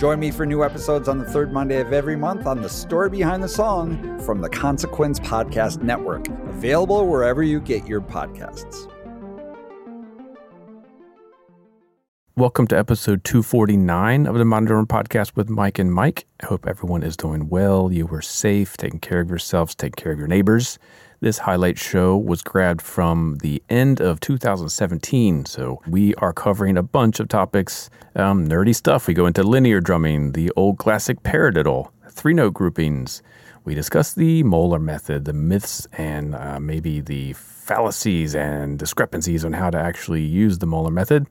Join me for new episodes on the third Monday of every month on The Story Behind the Song from the Consequence Podcast Network, available wherever you get your podcasts. Welcome to episode 249 of the Modern Podcast with Mike and Mike. I hope everyone is doing well. You were safe, taking care of yourselves, taking care of your neighbors. This highlight show was grabbed from the end of 2017, so we are covering a bunch of topics, um, nerdy stuff. We go into linear drumming, the old classic paradiddle, three note groupings. We discuss the Moeller method, the myths, and uh, maybe the fallacies and discrepancies on how to actually use the Moeller method.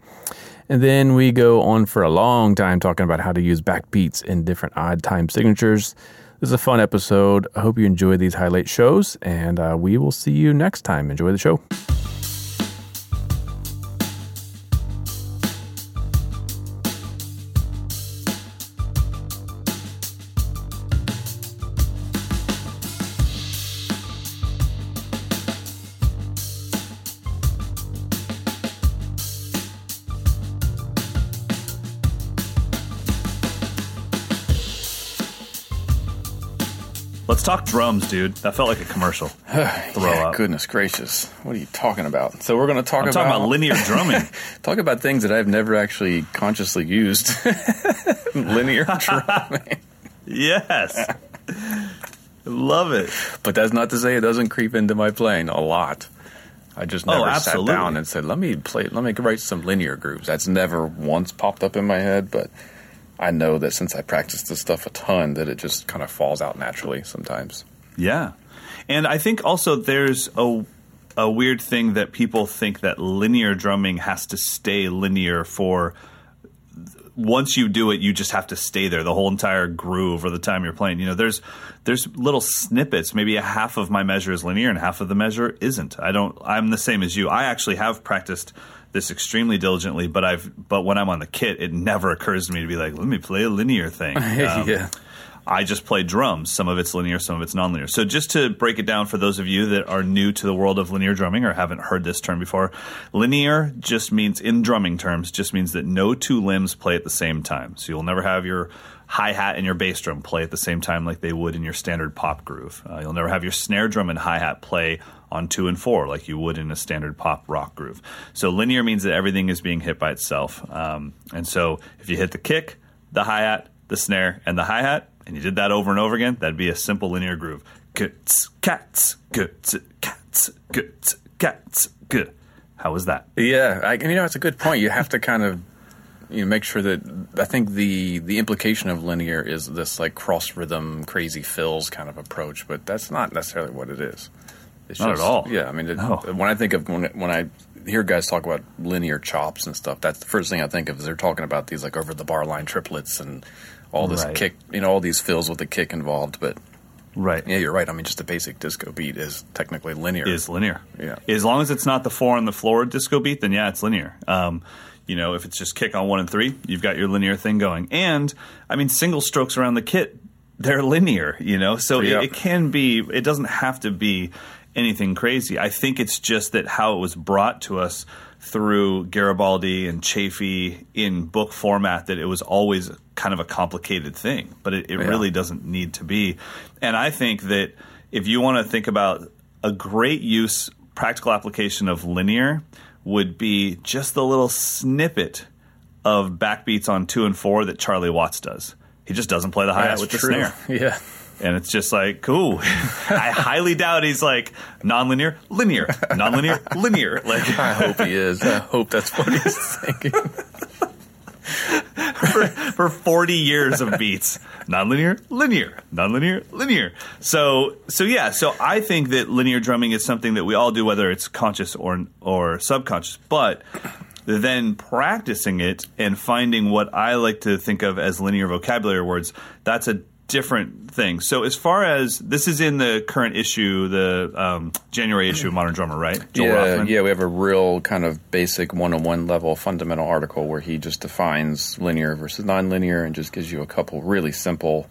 And then we go on for a long time talking about how to use backbeats in different odd time signatures. This is a fun episode. I hope you enjoy these highlight shows, and uh, we will see you next time. Enjoy the show. Let's talk drums, dude. That felt like a commercial. Throw yeah, up. Goodness gracious. What are you talking about? So we're going to talk I'm about, talking about linear drumming. talk about things that I've never actually consciously used. linear drumming. yes. Love it. But that's not to say it doesn't creep into my playing a lot. I just Oh, never sat down and said, "Let me play. Let me write some linear grooves." That's never once popped up in my head, but I know that since I practice this stuff a ton, that it just kind of falls out naturally sometimes. Yeah. And I think also there's a a weird thing that people think that linear drumming has to stay linear for once you do it you just have to stay there the whole entire groove or the time you're playing. You know, there's there's little snippets, maybe a half of my measure is linear and half of the measure isn't. I don't I'm the same as you. I actually have practiced this extremely diligently, but I've but when I'm on the kit, it never occurs to me to be like, let me play a linear thing. Um, yeah. I just play drums. Some of it's linear, some of it's nonlinear. So just to break it down for those of you that are new to the world of linear drumming or haven't heard this term before, linear just means in drumming terms just means that no two limbs play at the same time. So you'll never have your hi hat and your bass drum play at the same time like they would in your standard pop groove. Uh, you'll never have your snare drum and hi hat play on two and four like you would in a standard pop rock groove. So linear means that everything is being hit by itself. Um, and so if you hit the kick, the hi hat, the snare, and the hi hat, and you did that over and over again, that'd be a simple linear groove. Guts, cats, guts, cats, guts, cats, good. How was that? Yeah, I, you know, it's a good point. You have to kind of you know make sure that I think the the implication of linear is this like cross rhythm, crazy fills kind of approach, but that's not necessarily what it is. It's Not at all. Yeah, I mean, it, No. when I think of when when I hear guys talk about linear chops and stuff, that's the first thing I think of is they're talking about these like over the bar line triplets and all this Right. kick, you know, all these fills with the kick involved. But Right. yeah, you're right. I mean, just a basic disco beat is technically linear. is linear. Yeah. As long as it's not the four on the floor disco beat, then yeah, it's linear. Um, you know, if it's just kick on one and three, you've got your linear thing going. And I mean, single strokes around the kit, they're linear. You know, so it, it can be. It doesn't have to be anything crazy. I think it's just that how it was brought to us through Garibaldi and Chaffee in book format that it was always kind of a complicated thing, but it, it Yeah. really doesn't need to be. And I think that if you want to think about a great use, practical application of linear would be just the little snippet of backbeats on two and four that Charlie Watts does. He just doesn't play the hi hat with the snare. Yeah. And it's just like, cool. I highly doubt he's like nonlinear, linear, nonlinear, linear. Like, I hope he is. I hope that's what he's thinking. for, for 40 years of beats. Nonlinear, linear, nonlinear, linear. So, so yeah, so I think that linear drumming is something that we all do, whether it's conscious or, or subconscious. But then practicing it and finding what I like to think of as linear vocabulary words, that's a different things. So as far as this is in the current issue, the um, January issue of Modern Drummer, right? Joel yeah, Rothman? yeah. We have a real kind of basic one-on-one level fundamental article where he just defines linear versus nonlinear and just gives you a couple really simple,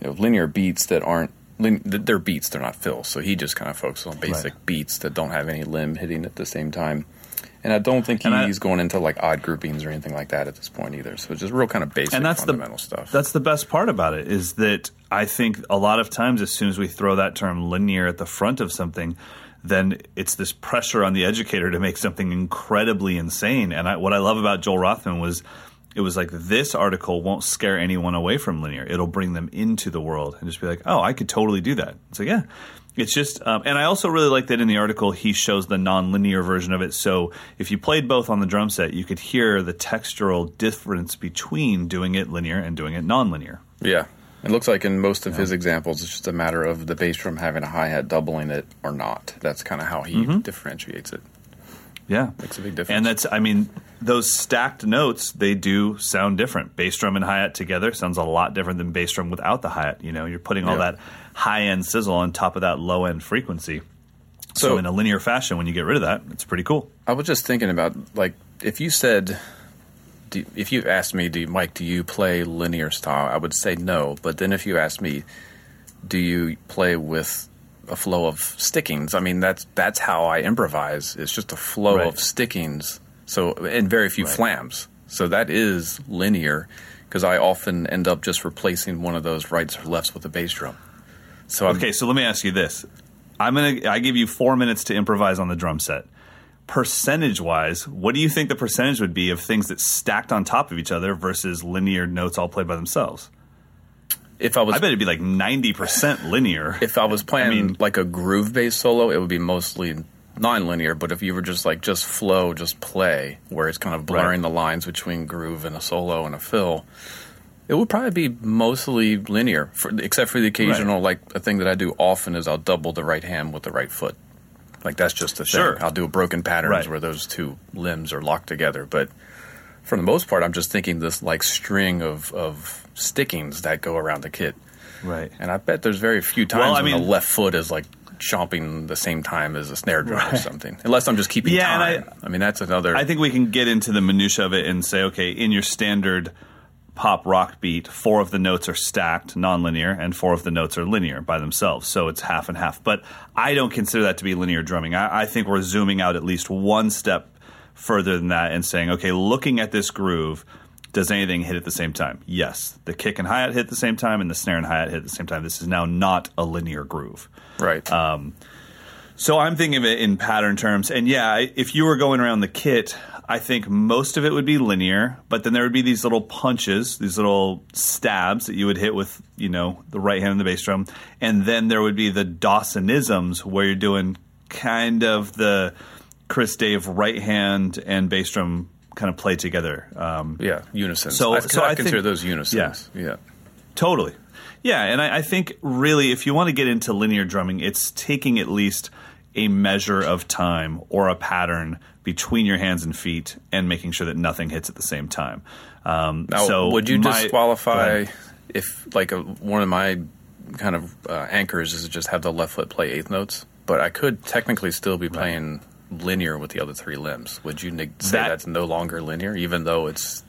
you know, linear beats that aren't. They're beats, they're not fills. So he just kind of focuses on basic right. beats that don't have any limb hitting at the same time. And I don't think he's I, going into like odd groupings or anything like that at this point either. So it's just real kind of basic and that's fundamental the, stuff. That's the best part about it is that I think a lot of times as soon as we throw that term linear at the front of something, then it's this pressure on the educator to make something incredibly insane. And I, what I love about Joel Rothman was it was like this article won't scare anyone away from linear. It'll bring them into the world and just be like, oh, I could totally do that. It's like, yeah, it's just, um, and I also really like that in the article he shows the non-linear version of it. So if you played both on the drum set, you could hear the textural difference between doing it linear and doing it non-linear. Yeah, it looks like in most of yeah. his examples, it's just a matter of the bass drum having a hi hat doubling it or not. That's kind of how he mm-hmm. differentiates it. Yeah, makes a big difference. And that's, I mean, those stacked notes they do sound different. Bass drum and hi hat together sounds a lot different than bass drum without the hi hat. You know, you're putting all yeah. that high end sizzle on top of that low end frequency. So, so, in a linear fashion, when you get rid of that, it's pretty cool. I was just thinking about like if you said, do, if you asked me, do Mike, do you play linear style? I would say no. But then if you asked me, do you play with a flow of stickings? I mean, that's that's how I improvise. It's just a flow right. of stickings. So and very few right. flams. So that is linear because I often end up just replacing one of those rights or lefts with a bass drum. So I'm, okay, so let me ask you this: I'm gonna I give you four minutes to improvise on the drum set. Percentage wise, what do you think the percentage would be of things that stacked on top of each other versus linear notes all played by themselves? If I was, I bet it'd be like ninety percent linear. If I was playing I mean, like a groove based solo, it would be mostly non-linear. But if you were just like just flow, just play, where it's kind of blurring right. the lines between groove and a solo and a fill, it would probably be mostly linear, for, except for the occasional right. like a thing that I do often is I'll double the right hand with the right foot. Like that's just a thing. Sure. I'll do a broken patterns right. where those two limbs are locked together. But for the most part, I'm just thinking this like string of of stickings that go around the kit. Right. And I bet there's very few times well, I when mean, the left foot is like chomping the same time as a snare drum right. or something. Unless I'm just keeping yeah, time. I, I mean, that's another. I think we can get into the minutia of it and say, okay, in your standard pop rock beat, four of the notes are stacked nonlinear and four of the notes are linear by themselves. So it's half and half. But I don't consider that to be linear drumming. I, I, think we're zooming out at least one step further than that and saying, okay, looking at this groove, does anything hit at the same time? Yes. The kick and hi hat hit at the same time and the snare and hi hat hit at the same time. This is now not a linear groove. Right. Um, so I'm thinking of it in pattern terms. And yeah, if you were going around the kit, I think most of it would be linear, but then there would be these little punches, these little stabs that you would hit with, you know, the right hand and the bass drum. And then there would be the Dawsonisms where you're doing kind of the Chris Dave right hand and bass drum kind of play together. Um, yeah, unison. So, I, so I, I consider think, those unisons. Yeah, yeah, totally. Yeah, and I, I think really, if you want to get into linear drumming, it's taking at least a measure of time or a pattern between your hands and feet and making sure that nothing hits at the same time. Um, now, so would you my, disqualify if like a, one of my kind of uh, anchors is to just have the left foot play eighth notes, but I could technically still be playing right. Linear with the other three limbs. Would you say that, that's no longer linear, even though it's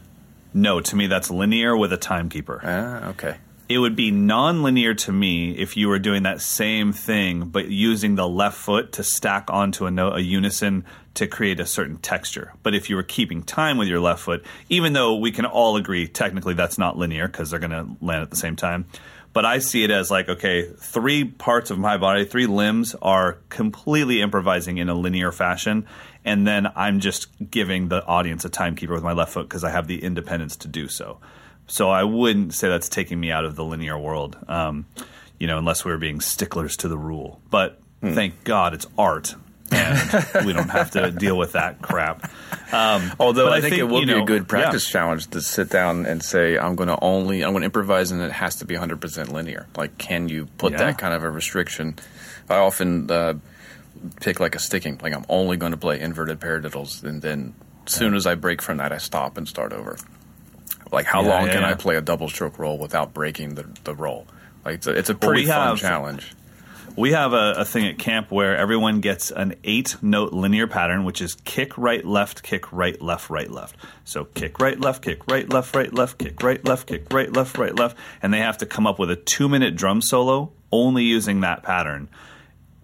no, to me that's linear with a timekeeper. Ah, okay it would be non-linear to me if you were doing that same thing but using the left foot to stack onto a, note, a unison to create a certain texture but if you were keeping time with your left foot even though we can all agree technically that's not linear because they're going to land at the same time but i see it as like okay three parts of my body three limbs are completely improvising in a linear fashion and then i'm just giving the audience a timekeeper with my left foot because i have the independence to do so so I wouldn't say that's taking me out of the linear world. Um, you know, unless we were being sticklers to the rule. But thank God it's art. and we don't have to deal with that crap. Um, Although but I, think, it would you be know, a good yeah. practice challenge to sit down and say, I'm going to only, I'm going to improvise and it has to be 100% linear. Like, can you put Yeah. that kind of a restriction? I often uh, pick like a sticking, like I'm only going to play inverted paradiddles. And then as soon as I break from that, I stop and start over. Like, how Yeah, long yeah, can I play a double stroke roll without breaking the, the roll? Like, it's a, it's a Well, pretty we fun have- challenge. We have a, a thing at camp where everyone gets an eight note linear pattern, which is kick right, left, kick right, left, right, left. So kick right, left, kick right, left, right, left, kick right, left, kick right, left, right, left. And they have to come up with a two minute drum solo only using that pattern.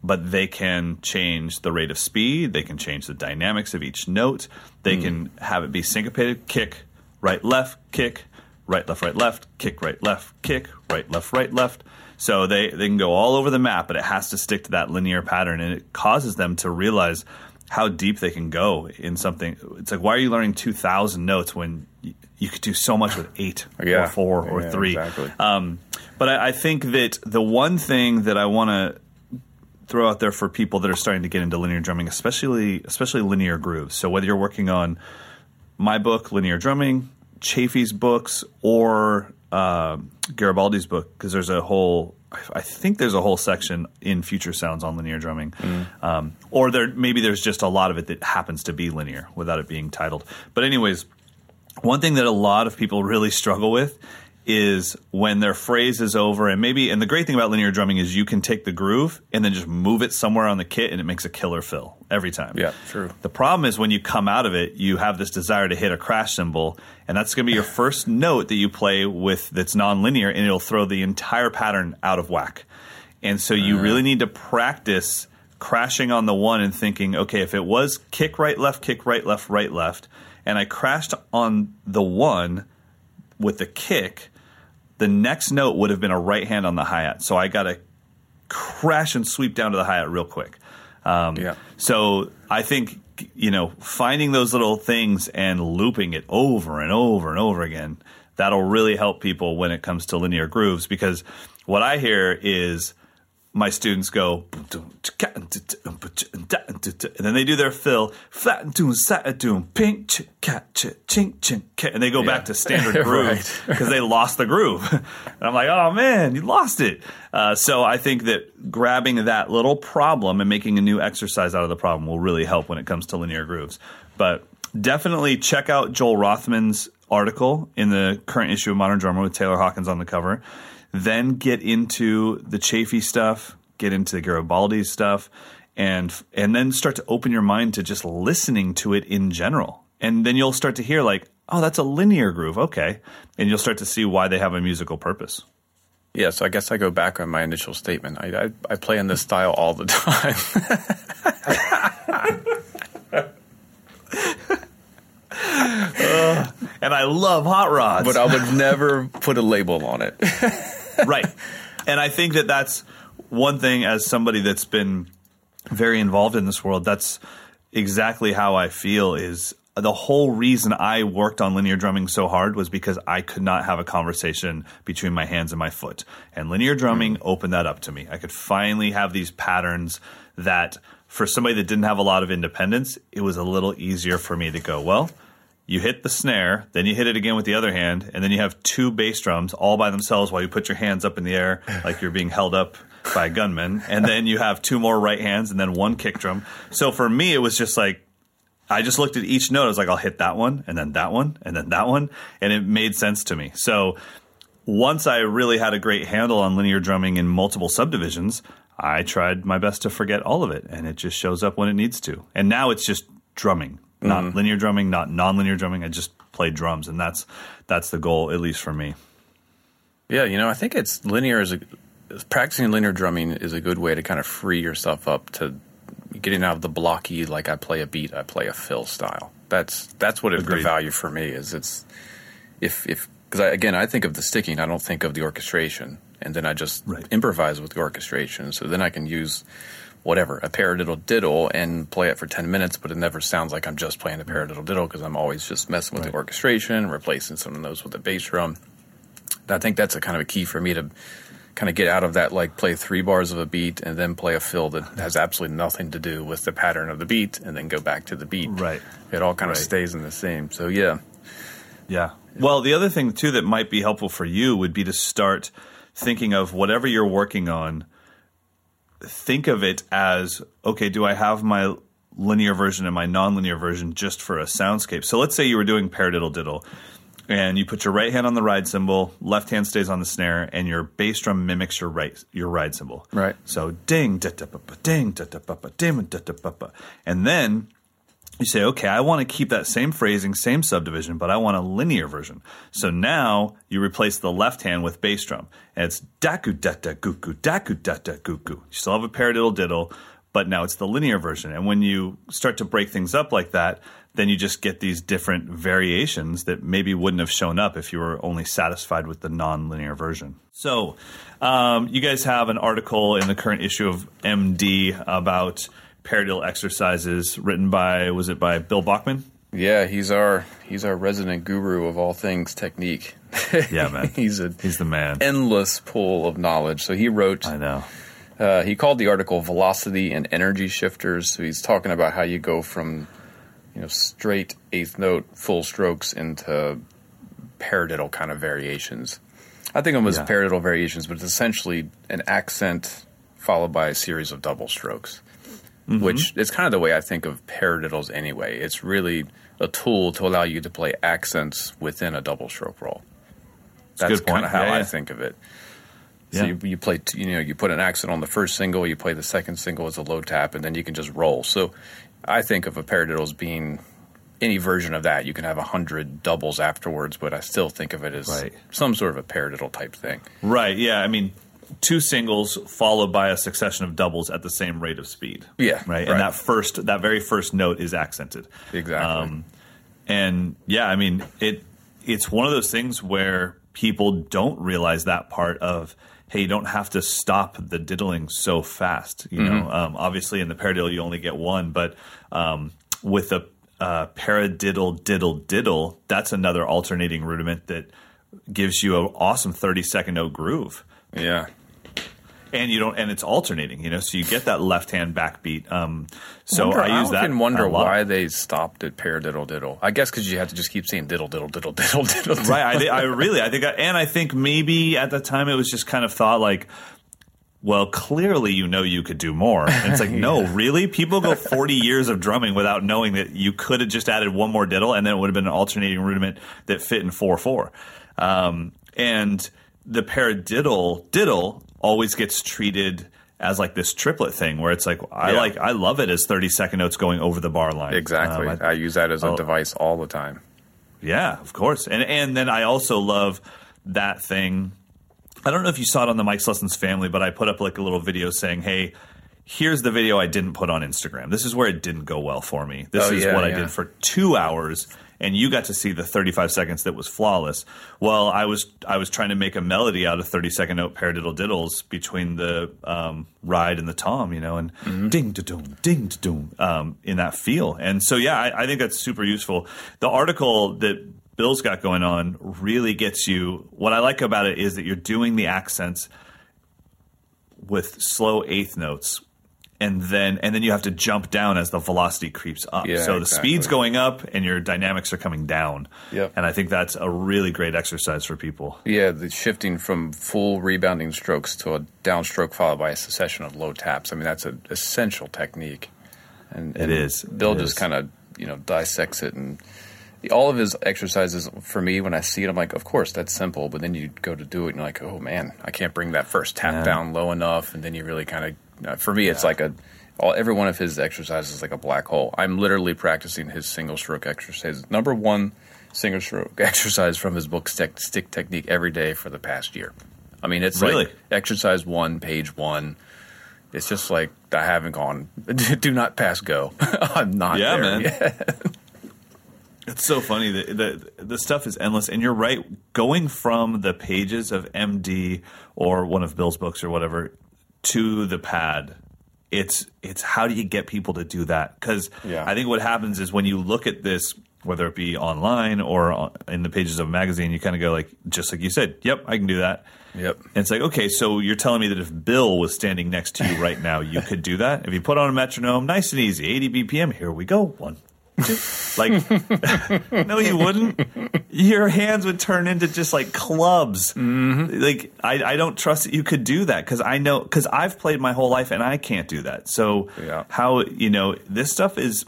But they can change the rate of speed, they can change the dynamics of each note, they can have it be syncopated kick, right, left, kick, right, left, right, left, kick, right, left, kick, right, left, right, left. So they, they can go all over the map, but it has to stick to that linear pattern. And it causes them to realize how deep they can go in something. It's like, why are you learning 2,000 notes when y- you could do so much with eight Yeah. or four or Yeah, three? exactly. Um, but I, I think that the one thing that I want to throw out there for people that are starting to get into linear drumming, especially especially linear grooves. So whether you're working on my book, Linear Drumming, Chaffee's books, or uh, Garibaldi's book, because there's a whole, I think there's a whole section in Future Sounds on linear drumming, um, or there maybe there's just a lot of it that happens to be linear without it being titled. But anyways, one thing that a lot of people really struggle with is when their phrase is over and maybe and the great thing about linear drumming is you can take the groove and then just move it somewhere on the kit and it makes a killer fill every time. Yeah, true. The problem is when you come out of it, you have this desire to hit a crash cymbal, and that's going to be your first note that you play with that's nonlinear, and it'll throw the entire pattern out of whack. And so you mm. really need to practice crashing on the one and thinking, okay, if it was kick right, left, kick right, left, right, left, and I crashed on the one with the kick, the next note would have been a right hand on the hi hat. So I got to crash and sweep down to the hi hat real quick. Um, Yeah. So I think you know finding those little things and looping it over and over and over again that'll really help people when it comes to linear grooves because what I hear is my students go and then they do their fill flat and doom sat and doom pink cat ch chink chink and they go back to standard groove Right. because they lost the groove. And I'm like oh man you lost it. Uh, so I think that grabbing that little problem and making a new exercise out of the problem will really help when it comes to linear grooves. But definitely check out Joel Rothman's article in the current issue of Modern Drummer with Taylor Hawkins on the cover then get into the Chaffee stuff, get into the Garibaldi stuff, and and then start to open your mind to just listening to it in general. And then you'll start to hear like, oh, that's a linear groove, okay, and you'll start to see why they have a musical purpose. Yeah, so I guess I go back on my initial statement. I, I, I play in this style all the time. And I love hot rods, but I would never put a label on it. right. And I think that that's one thing as somebody that's been very involved in this world, that's exactly how I feel is the whole reason I worked on linear drumming so hard was because I could not have a conversation between my hands and my foot. And linear drumming hmm. opened that up to me. I could finally have these patterns that for somebody that didn't have a lot of independence, it was a little easier for me to go, well, you hit the snare, then you hit it again with the other hand, and then you have two bass drums all by themselves while you put your hands up in the air like you're being held up by a gunman, and then you have two more right hands and then one kick drum. So for me, it was just like I just looked at each note. I was like, I'll hit that one, and then that one, and then that one, and it made sense to me. So once I really had a great handle on linear drumming in multiple subdivisions, I tried my best to forget all of it, and it just shows up when it needs to. And now it's just drumming, not mm-hmm. linear drumming, not nonlinear drumming. I just play drums, and that's that's the goal, at least for me. yeah, you know, I think it's linear is a practicing linear drumming is a good way to kind of free yourself up to getting out of the blocky like I play a beat, I play a fill style. That's that's what it, the value for me is. It's if if because I, again I think of the sticking, I don't think of the orchestration, and then I just Right. improvise with the orchestration. So then I can use whatever a paradiddle diddle and play it for 10 minutes but it never sounds like i'm just playing a paradiddle diddle because i'm always just messing with the orchestration replacing some of those with the bass drum i think that's a kind of a key for me to kind of get out of that like play three bars of a beat and then play a fill that has absolutely nothing to do with the pattern of the beat and then go back to the beat. Right. It all kind of stays in the same. So yeah. Yeah. Well, the other thing too that might be helpful for you would be to start thinking of whatever you're working on. Think of it as okay. Do I have my linear version and my nonlinear version just for a soundscape? So let's say you were doing paradiddle diddle, and you put your right hand on the ride cymbal, left hand stays on the snare, and your bass drum mimics your right your ride cymbal. Right. So ding da da ba ba ding da da ba ba ding da da ba ba, and then you say, okay, I want to keep that same phrasing, same subdivision, but I want a linear version. So now you replace the left hand with bass drum, and it's daku da da guku, daku da da guku. You still have a paradiddle diddle, but now it's the linear version. And when you start to break things up like that, then you just get these different variations that maybe wouldn't have shown up if you were only satisfied with the non-linear version. So, um, you guys have an article in the current issue of MD about paradiddle exercises written by was it by Bill Bachman? Yeah, he's our he's our resident guru of all things technique. Yeah, man. he's a He's the man. endless pool of knowledge. So he wrote I know. Uh, he called the article "Velocity and Energy Shifters." So he's talking about how you go from, you know, straight eighth note full strokes into paradiddle kind of variations. I think of them as Yeah. paradiddle variations, but it's essentially an accent followed by a series of double strokes, Mm-hmm. which is kind of the way I think of paradiddles anyway. It's really a tool to allow you to play accents within a double stroke roll. That's kind of how Yeah, I yeah. think of it. So Yeah. you, you play, you know, you put an accent on the first single, you play the second single as a low tap, and then you can just roll. So I think of a paradiddle as being any version of that. You can have a hundred doubles afterwards, but I still think of it as Right. some sort of a paradiddle type thing. Right. Yeah. I mean, two singles followed by a succession of doubles at the same rate of speed. Yeah, Right. right. And that first, that very first note is accented. Exactly. Um, and yeah, I mean, it it's one of those things where people don't realize that part of hey, you don't have to stop the diddling so fast. You know, um, obviously in the paradiddle you only get one, but um, with a uh, paradiddle diddle diddle, that's another alternating rudiment that gives you an awesome thirty second note groove yeah. And you don't and it's alternating you know so you get that left hand backbeat um so Wonder- i use that often wonder why they stopped at paradiddle diddle. diddle. I guess because you have to just keep saying diddle diddle diddle diddle diddle. diddle. right I, I really i think I, and i think maybe at the time it was just kind of thought like well clearly you know you could do more and it's like no really people go 40 years of drumming without knowing that you could have just added one more diddle and then it would have been an alternating rudiment that fit in 4-4 um, and the paradiddle diddle always gets treated as like this triplet thing where it's like I Yeah. like I love it as 30 second notes going over the bar line. Exactly. Um, I- I use that as a device all the time. yeah, of course. And and then I also love that thing. I don't know if you saw it on the Mike's Lessons family, but I put up like a little video saying, "Hey, here's the video I didn't put on Instagram. This is where it didn't go well for me. This Oh, is yeah, what I did for 2 hours." And you got to see the 35 seconds that was flawless. Well, I was I was trying to make a melody out of 30 second note paradiddle diddles between the um, ride and the tom, you know, and Mm-hmm. ding da doom, ding da doom, um, in that feel. And so, yeah, I, I think that's super useful. The article that Bill's got going on really gets you. What I like about it is that you're doing the accents with slow eighth notes. And then, and then you have to jump down as the velocity creeps up. Yeah, so the exactly. speed's going up, and your dynamics are coming down. Yep. And I think that's a really great exercise for people. Yeah, the shifting from full rebounding strokes to a downstroke followed by a succession of low taps. I mean, that's an essential technique. And, It and is. Bill It just kind of you know dissects it, and all of his exercises for me when I see it, I'm like, of course that's simple. But then you go to do it, and you're like, oh man, I can't bring that first tap Yeah. down low enough, and then you really kind of. Uh, for me, it's like a. All, every one of his exercises is like a black hole. I'm literally practicing his single stroke exercises. Number one single stroke exercise from his book Stick, Stick Technique every day for the past year. I mean, it's Really? like exercise one, page one. It's just like I haven't gone. Do not pass go. I'm not. Yeah, man. It's so funny. The, the the stuff is endless, and you're right. Going from the pages of MD or one of Bill's books or whatever to the pad, it's it's how do you get people to do that? Because Yeah. I think what happens is when you look at this whether it be online or on- in the pages of a magazine, you kind of go like, just like you said, yep, I can do that. Yep. And it's like, okay, so you're telling me that if Bill was standing next to you right now, you could do that? If you put on a metronome, nice and easy, 80 BPM, here we go. One. Like, no, you wouldn't. Your hands would turn into just like clubs. Mm-hmm. Like, I, I don't trust that you could do that because I know, because I've played my whole life and I can't do that. So, Yeah. how, you know, this stuff is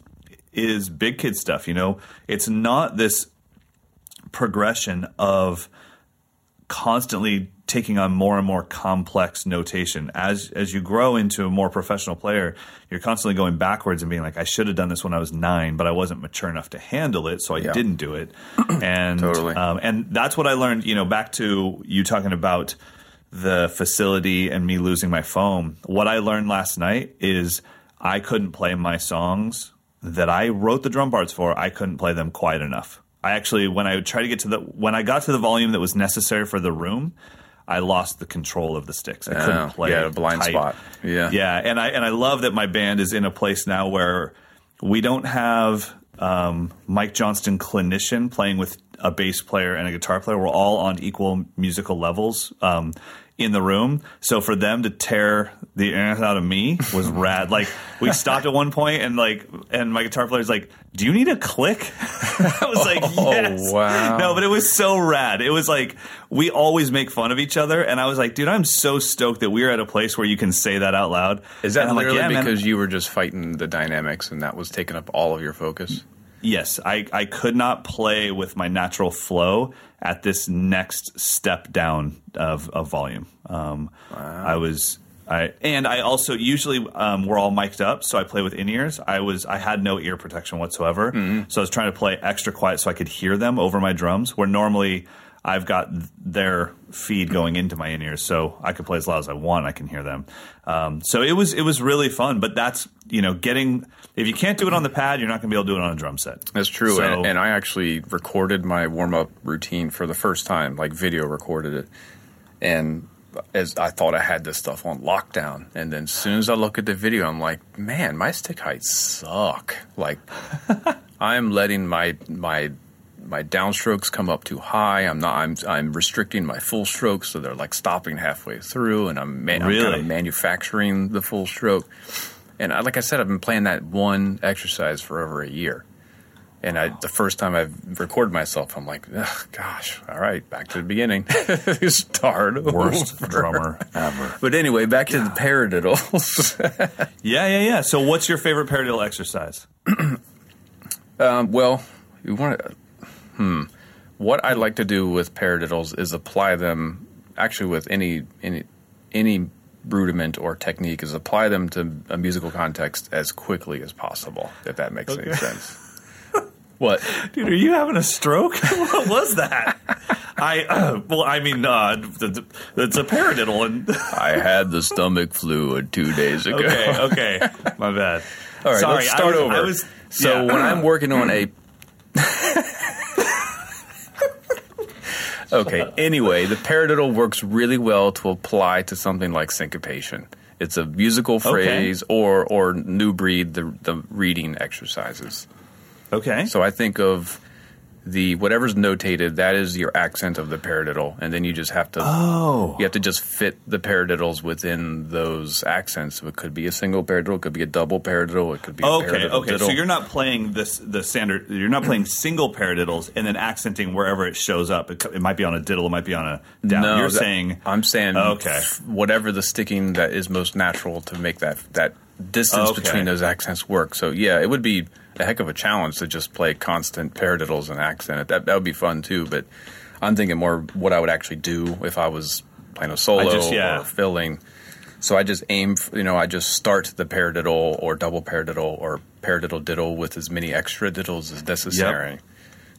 is big kid stuff, you know? It's not this progression of constantly taking on more and more complex notation as as you grow into a more professional player you're constantly going backwards and being like I should have done this when I was 9 but I wasn't mature enough to handle it so I Yeah. didn't do it and Totally. um, and that's what I learned you know back to you talking about the facility and me losing my phone what I learned last night is I couldn't play my songs that I wrote the drum parts for I couldn't play them quite enough I actually when I tried to get to the when I got to the volume that was necessary for the room, I lost the control of the sticks. I Oh, couldn't play. yeah, a blind tight. spot. Yeah. yeah, and I and I love that my band is in a place now where we don't have um, Mike Johnston clinician playing with a bass player and a guitar player. We're all on equal musical levels. Um, in the room, so for them to tear the ass out of me was rad. Like we stopped at one point, and like, and my guitar player's like, "Do you need a click?" I was like, Oh, "Yes." wow. No, but it was so rad. It was like we always make fun of each other, and I was like, "Dude, I'm so stoked that we're at a place where you can say that out loud." Is that I'm like, literally "Yeah, man." because you were just fighting the dynamics and that was taking up all of your focus? Yes, I, I could not play with my natural flow at this next step down of, of volume. Um, I was I and I also usually um, we're all mic'd up, so I play with in ears. I was I had no ear protection whatsoever, so I was trying to play extra quiet so I could hear them over my drums. Where normally I've got their feed going into my in ears, so I could play as loud as I want. I can hear them. Um, so it was it was really fun. But that's you know getting if you can't do it on the pad, you're not going to be able to do it on a drum set. That's true. So- and, and I actually recorded my warm up routine for the first time, like video recorded it. And as I thought I had this stuff on lockdown. And then as soon as I look at the video, I'm like, man, my stick heights suck. Like I'm letting my my my downstrokes come up too high. I'm not. I'm I'm restricting my full strokes, so they're like stopping halfway through, and I'm, ma- I'm kind of manufacturing the full stroke. And I, like I said, I've been playing that one exercise for over a year. And I, the first time I've recorded myself, I'm like, gosh, all right, back to the beginning. Start of Worst over." drummer ever. But anyway, back to the paradiddles. Yeah, yeah, yeah. So, what's your favorite paradiddle exercise? um, well, you want to, hmm. What I like to do with paradiddles is apply them, actually, with any any any rudiment or technique, is apply them to a musical context as quickly as possible. If that makes any sense. What? Dude, are you having a stroke? what was that? I uh, well, I mean, uh, it's a paradiddle, and I had the stomach flu two days ago. okay, okay, my bad. All right, Sorry, let's start I over. I was so yeah. when I'm working on a Okay, anyway, the paradiddle works really well to apply to something like syncopation. It's a musical phrase or or new breed the the reading exercises. okay, So I think of the whatever's notated, that is your accent of the paradiddle, and then you just have to oh, you have to just fit the paradiddles within those accents. So it could be a single paradiddle, it could be a double paradiddle, it could be a okay, okay. So you're not playing this the standard. You're not playing single paradiddles and then accenting wherever it shows up. It, it might be on a diddle, it might be on a down. No, you're that- saying I'm saying oh, Okay. f- whatever the sticking that is most natural to make that that distance Okay. between those accents work. So yeah, it would be a heck of a challenge to just play constant paradiddles and accent. That that would be fun too. But I'm thinking more what I would actually do if I was playing a solo just- yeah. or filling. So I just aim, you know, I just start the paradiddle or double paradiddle or paradiddle diddle with as many extra diddles as necessary.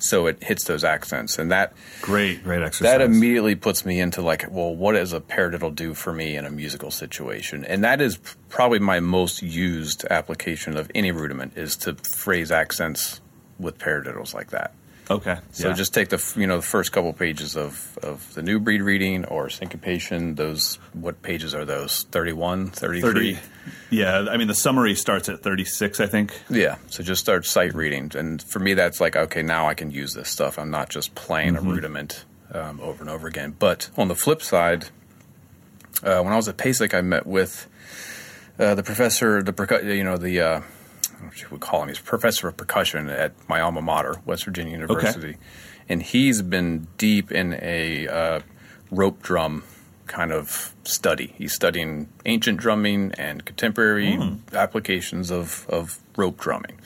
So it hits those accents, and that great, great exercise. that immediately puts me into like, well, what does a paradiddle do for me in a musical situation? And that is probably my most used application of any rudiment is to phrase accents with paradiddles like that. Okay. So yeah. just take the you know the first couple pages of, of the new breed reading or syncopation. Those what pages are those? 31, 33? 30. Yeah, I mean the summary starts at 36, I think. Yeah. So just start sight reading, and for me that's like okay now I can use this stuff. I'm not just playing Mm-hmm. a rudiment um, over and over again. But on the flip side, uh, when I was at PASIC, I met with uh, the professor, the you know the. Uh, would call him. He's professor of percussion at my alma mater, West Virginia University, and he's been deep in a uh, rope drum kind of study. He's studying ancient drumming and contemporary applications of, of rope drumming.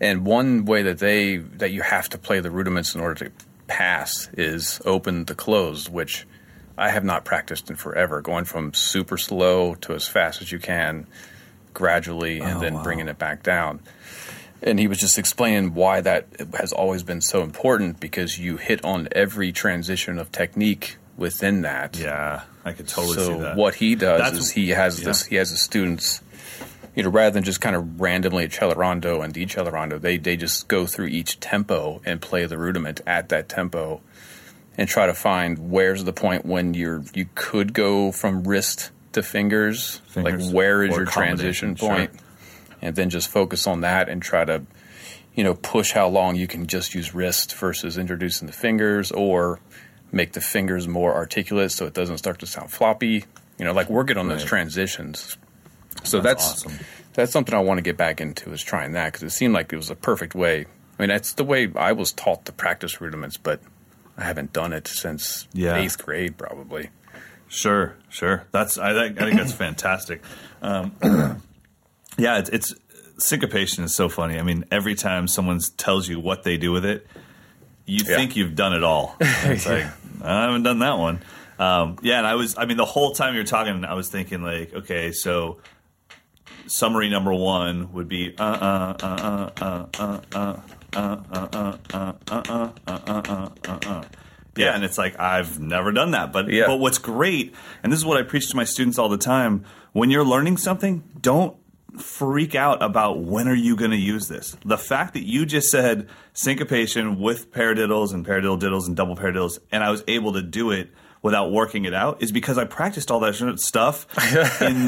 And one way that they that you have to play the rudiments in order to pass is open to closed, which I have not practiced in forever. Going from super slow to as fast as you can, gradually, and oh, then bringing it back down. And he was just explaining why that has always been so important because you hit on every transition of technique within that. Yeah, I could totally so see that. what he does That's- is he has this he has the students you know rather than just kind of randomly accelerando and decelerando they they just go through each tempo and play the rudiment at that tempo and try to find where's the point when you're you could go from wrist to fingers, Fingers like where is your transition point and then just focus on that and try to you know push how long you can just use wrist versus introducing the fingers or make the fingers more articulate so it doesn't start to sound floppy you know like working on those Right. transitions so That's that's awesome. that's something I want to get back into is trying that because it seemed like it was a perfect way. I mean, that's the way I was taught to practice rudiments, but I haven't done it since Yeah. eighth grade, probably. Sure, sure. That's I think, I think that's fantastic. Um, yeah, it's, it's syncopation is so funny. I mean, every time someone tells you what they do with it, you Yeah. think you've done it all. It's like I haven't done that one. Um, yeah, and I was. I mean, the whole time you're talking, I was thinking like, okay, so summary number one would be uh-uh uh uh uh uh uh uh uh uh uh uh uh uh uh uh uh uh yeah, and it's like I've never done that, but Yeah. but what's great, and this is what I preach to my students all the time: when you're learning something, don't freak out about when are you going to use this. The fact that you just said syncopation with paradiddles and paradiddle diddles and double paradiddles, and I was able to do it without working it out is because I practiced all that stuff in,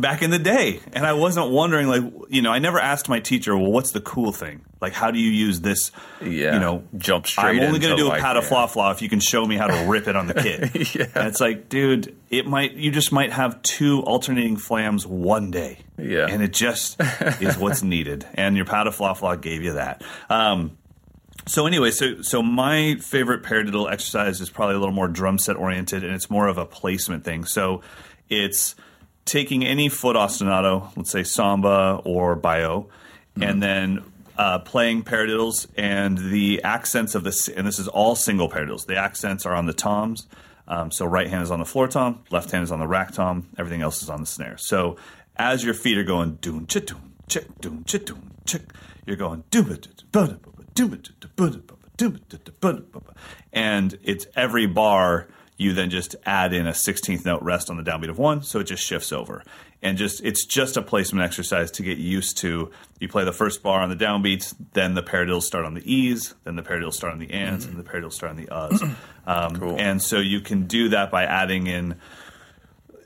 back in the day. And I wasn't wondering, like, you know, I never asked my teacher, well, what's the cool thing? Like, how do you use this? Yeah. You know, Jump straight I'm only going to do a pataflafla if you can show me how to rip it on the kid. Yeah. And it's like, dude, it might, you just might have two alternating flams one day. Yeah. And it just is what's needed. And your pataflafla gave you that. Um, so anyway, so so my favorite paradiddle exercise is probably a little more drum set oriented, and it's more of a placement thing. So it's taking any foot ostinato, let's say samba or baião, and then uh, playing paradiddles and the accents of this, and this is all single paradiddles. The accents are on the toms. Um, so right hand is on the floor tom, left hand is on the rack tom, everything else is on the snare. So as your feet are going doon chit doon chick doon chit doon chick, you're going doom and it's every bar you then just add in a 16th note rest on the downbeat of one, so it just shifts over. And just it's just a placement exercise to get used to. You play the first bar on the downbeats, then the paradiddles start on the E's, then the paradiddles start on the ands, and the paradiddles start on the uhs. Um, And so you can do that by adding in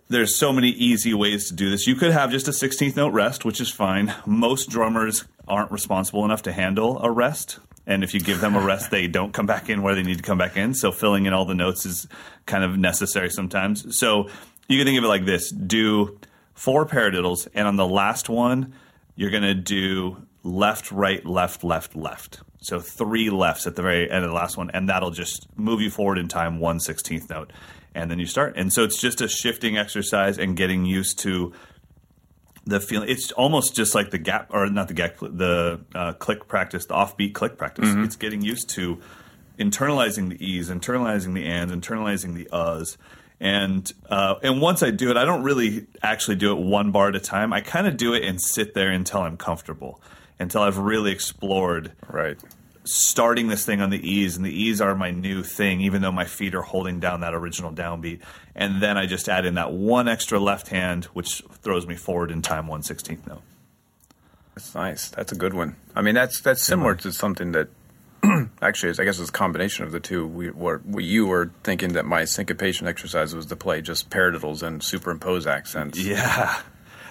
there's so many easy ways to do this. You could have just a 16th note rest, which is fine. Most drummers aren't responsible enough to handle a rest. And if you give them a rest, they don't come back in where they need to come back in. So filling in all the notes is kind of necessary sometimes. So you can think of it like this do four paradiddles, and on the last one, you're going to do left, right, left, left, left. So three lefts at the very end of the last one, and that'll just move you forward in time one 16th note. And then you start. And so it's just a shifting exercise and getting used to the feeling. It's almost just like the gap, or not the gap, the uh, click practice, the offbeat click practice. It's getting used to internalizing the E's, internalizing the ands, internalizing the uhs. And uh, and once I do it, I don't really actually do it one bar at a time. I kind of do it and sit there until I'm comfortable, until I've really explored Right. Starting this thing on the E's, and the E's are my new thing, even though my feet are holding down that original downbeat. And then I just add in that one extra left hand, which throws me forward in time one sixteenth note. That's nice. That's a good one. I mean, that's that's similar to something that actually, I guess it's a combination of the two. We were we, you were thinking that my syncopation exercise was to play just paradiddles and superimpose accents. Yeah.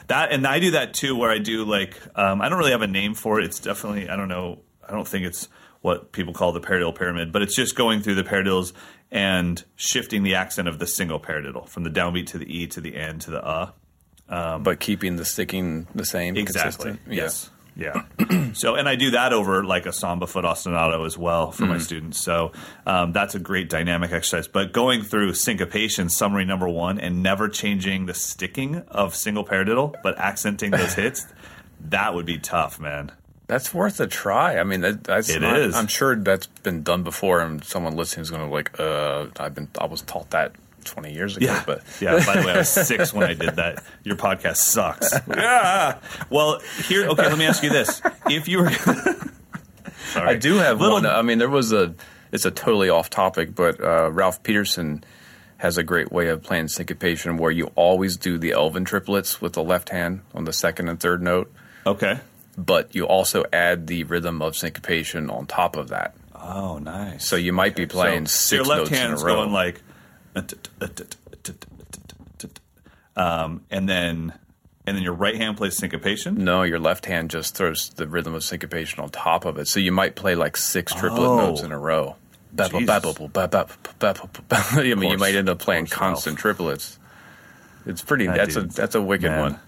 That and I do that too, where I do like um, I don't really have a name for it. It's definitely I don't know. I don't think it's what people call the paradiddle pyramid, but it's just going through the paradiddles and shifting the accent of the single paradiddle from the downbeat to the e to the n to the uh. but keeping the sticking the same. Exactly. consistent. Yeah. Yes. Yeah. so, and I do that over like a samba foot ostinato as well for my students. So um, that's a great dynamic exercise. But going through syncopation, summary number one, and never changing the sticking of single paradiddle, but accenting those hits, that would be tough, man. That's worth a try. I mean, that, that's It not- is. I'm sure that's been done before, and someone listening is going to like, uh, I've been, I was taught that 20 years ago, Yeah. but yeah. By the way, I was six when I did that. Your podcast sucks. yeah. Well, here. Okay. Let me ask you this: If you were, sorry, I do have Little- one. I mean, there was a. It's a totally off topic, but uh, Ralph Peterson has a great way of playing syncopation where you always do the Elvin triplets with the left hand on the second and third note, Okay. But you also add the rhythm of syncopation on top of that. Oh, nice. So you might be playing so, six so your left notes in a row. going like, um, and then and then your right hand plays syncopation. no, your left hand just throws the rhythm of syncopation on top of it. So you might play like six triplet Oh. notes in a row. I mean, you might end up playing constant triplets. It's pretty. That that's a that's a wicked man. one.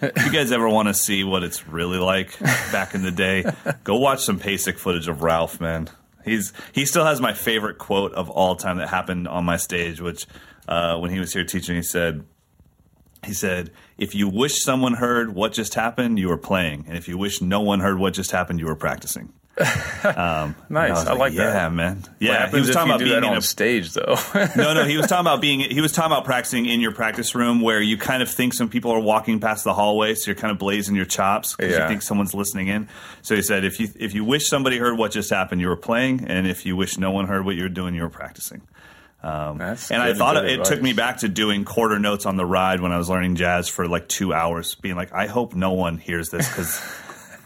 If you guys ever want to see what it's really like back in the day, go watch some basic footage of Ralph, man. He's he still has my favorite quote of all time that happened on my stage, which uh, when he was here teaching, he said, he said, "If you wish someone heard what just happened, you were playing, and if you wish no one heard what just happened, you were practicing." Um, Nice. was I like that. Yeah, man. What Yeah, he was talking about being on a stage, though. no, no, he was talking about being. He was talking about practicing in your practice room where you kind of think some people are walking past the hallway, so you're kind of blazing your chops because you think someone's listening in. So he said, if you if you wish somebody heard what just happened, you were playing, and if you wish no one heard what you were doing, you were practicing. Um, and I thought it, it took me back to doing quarter notes on the ride when I was learning jazz for like two hours, being like, I hope no one hears this because.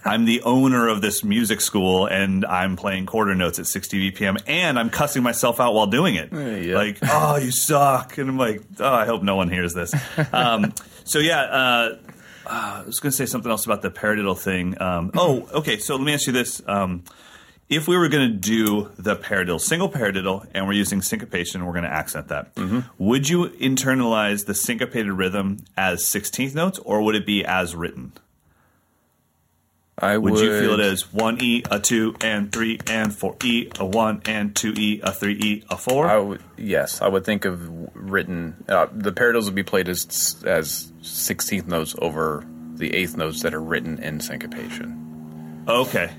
I'm the owner of this music school and I'm playing quarter notes at 60 BPM and I'm cussing myself out while doing it. yeah. Like, oh, you suck. And I'm like, oh, I hope no one hears this. Um, so, yeah, uh, uh, I was going to say something else about the paradiddle thing. Um, oh, okay. So let me ask you this. Um, if we were going to do the paradiddle, single paradiddle, and we're using syncopation, we're going to accent that. Would you internalize the syncopated rhythm as 16th notes or would it be as written? I Would, you feel it as one E, a two, and three, and four E, a one, and two E, a three E, a four? I would, yes, I would think of written. Uh, the paradiddles would be played as as sixteenth notes over the eighth notes that are written in syncopation. Okay.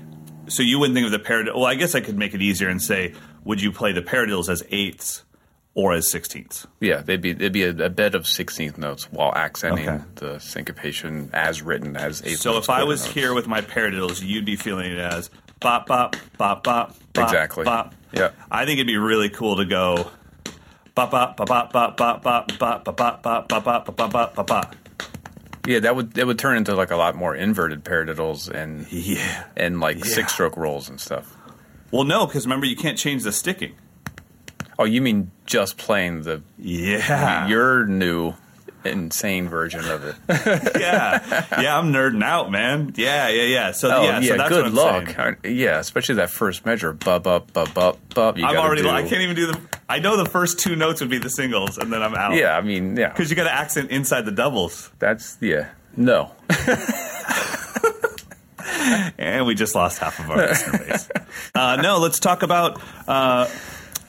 So you wouldn't think of the paradiddle. Well, I guess I could make it easier and say, would you play the paradiddles as eighths or as sixteenths? Yeah, they'd be it'd be a, a bed of sixteenth notes while accenting Okay. the syncopation as written as eighth. So if I was notes. here with my paradiddles, you'd be feeling it as bop, bop, bop, bop, bop. Exactly. Bop. Yeah. I think it'd be really cool to go bop, bop, bop, bop, bop, bop, bop, bop, bop, bop, bop, bop, bop, bop, bop, bop, bop. yeah, that would that would turn into like a lot more inverted paradiddles and Yeah. and like six stroke rolls and stuff. Well, no, because remember, you can't change the sticking. Oh, you mean just playing the Yeah. your new insane version of it? yeah. Yeah, I'm nerding out, man. Yeah, yeah, yeah. So, Oh yeah, yeah, so that's good what I'm luck. saying. Yeah, especially that first measure, bub up, bub up, bub. I'm already. do- I can't even do the. I know the first two notes would be the singles, and then I'm out. Yeah, I mean, yeah, because you got to accent inside the doubles, that's yeah. No, and we just lost half of our listener base. Uh, no, let's talk about uh,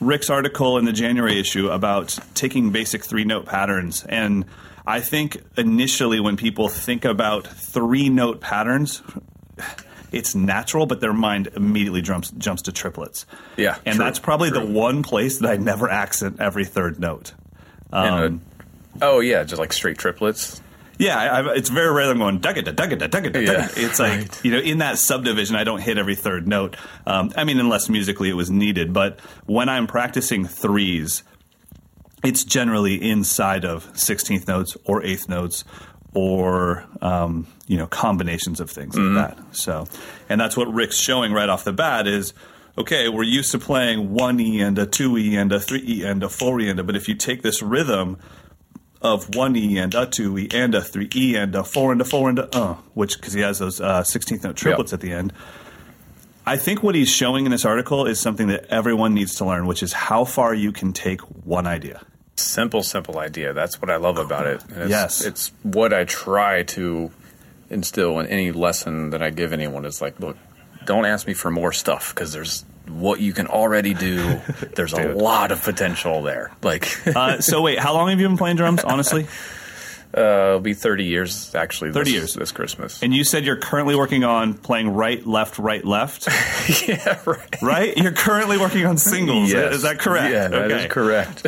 Rick's article in the January issue about taking basic three note patterns, and I think initially when people think about three note patterns. It's natural, but their mind immediately jumps jumps to triplets. Yeah, and true, that's probably true. the one place that I never accent every third note. Um, uh, oh yeah, just like straight triplets. Yeah, I, it's very rare that I'm going dugga da dugga da dugga da dugga. It's like you know, in that subdivision, I don't hit every third note. Um, I mean, unless musically it was needed. But when I'm practicing threes, it's generally inside of sixteenth notes or eighth notes or um, you know combinations of things like that. So, and that's what Rick's showing right off the bat is okay, we're used to playing one E and a two E and a three E and a four E and a, but if you take this rhythm of one E and a two E and a three E and a four and a four and a uh, which because he has those uh, 16th note triplets at the end. I think what he's showing in this article is something that everyone needs to learn, which is how far you can take one idea. Simple, simple idea. That's what I love about it. It's, Yes. it's what I try to instill in any lesson that I give anyone. Is like, look, don't ask me for more stuff because there's what you can already do. There's a lot of potential there. Like, Uh, so wait, how long have you been playing drums? Honestly, uh, it'll be 30 years actually. 30 this, years. this Christmas. and you said you're currently working on playing right, left, right, left. yeah, right. Right? You're currently working on singles. Yes. Is that correct? Yeah, that is Okay. correct.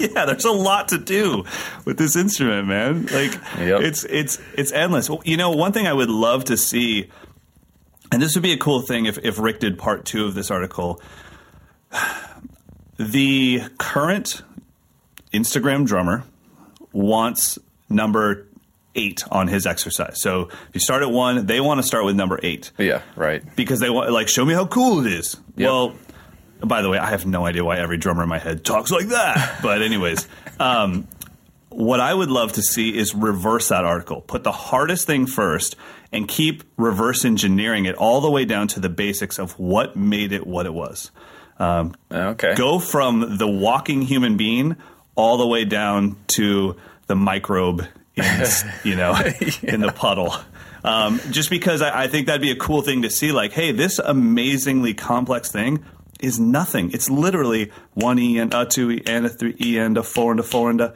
yeah, there's a lot to do with this instrument, man. Like Yep. it's it's it's endless. You know, one thing I would love to see, and this would be a cool thing if if Rick did part two of this article. The current Instagram drummer wants number eight on his exercise. So if you start at one, they want to start with number eight yeah, right. because they want like show me how cool it is. Yep. Well, by the way, I have no idea why every drummer in my head talks like that. But anyways, um, what I would love to see is reverse that article. Put the hardest thing first and keep reverse engineering it all the way down to the basics of what made it what it was. Um, Okay. Go from the walking human being all the way down to the microbe in you know in the puddle. Um, just because I, I think that'd be a cool thing to see, like, hey, this amazingly complex thing is nothing. It's literally one E and a two E and a three E and a four and a four and a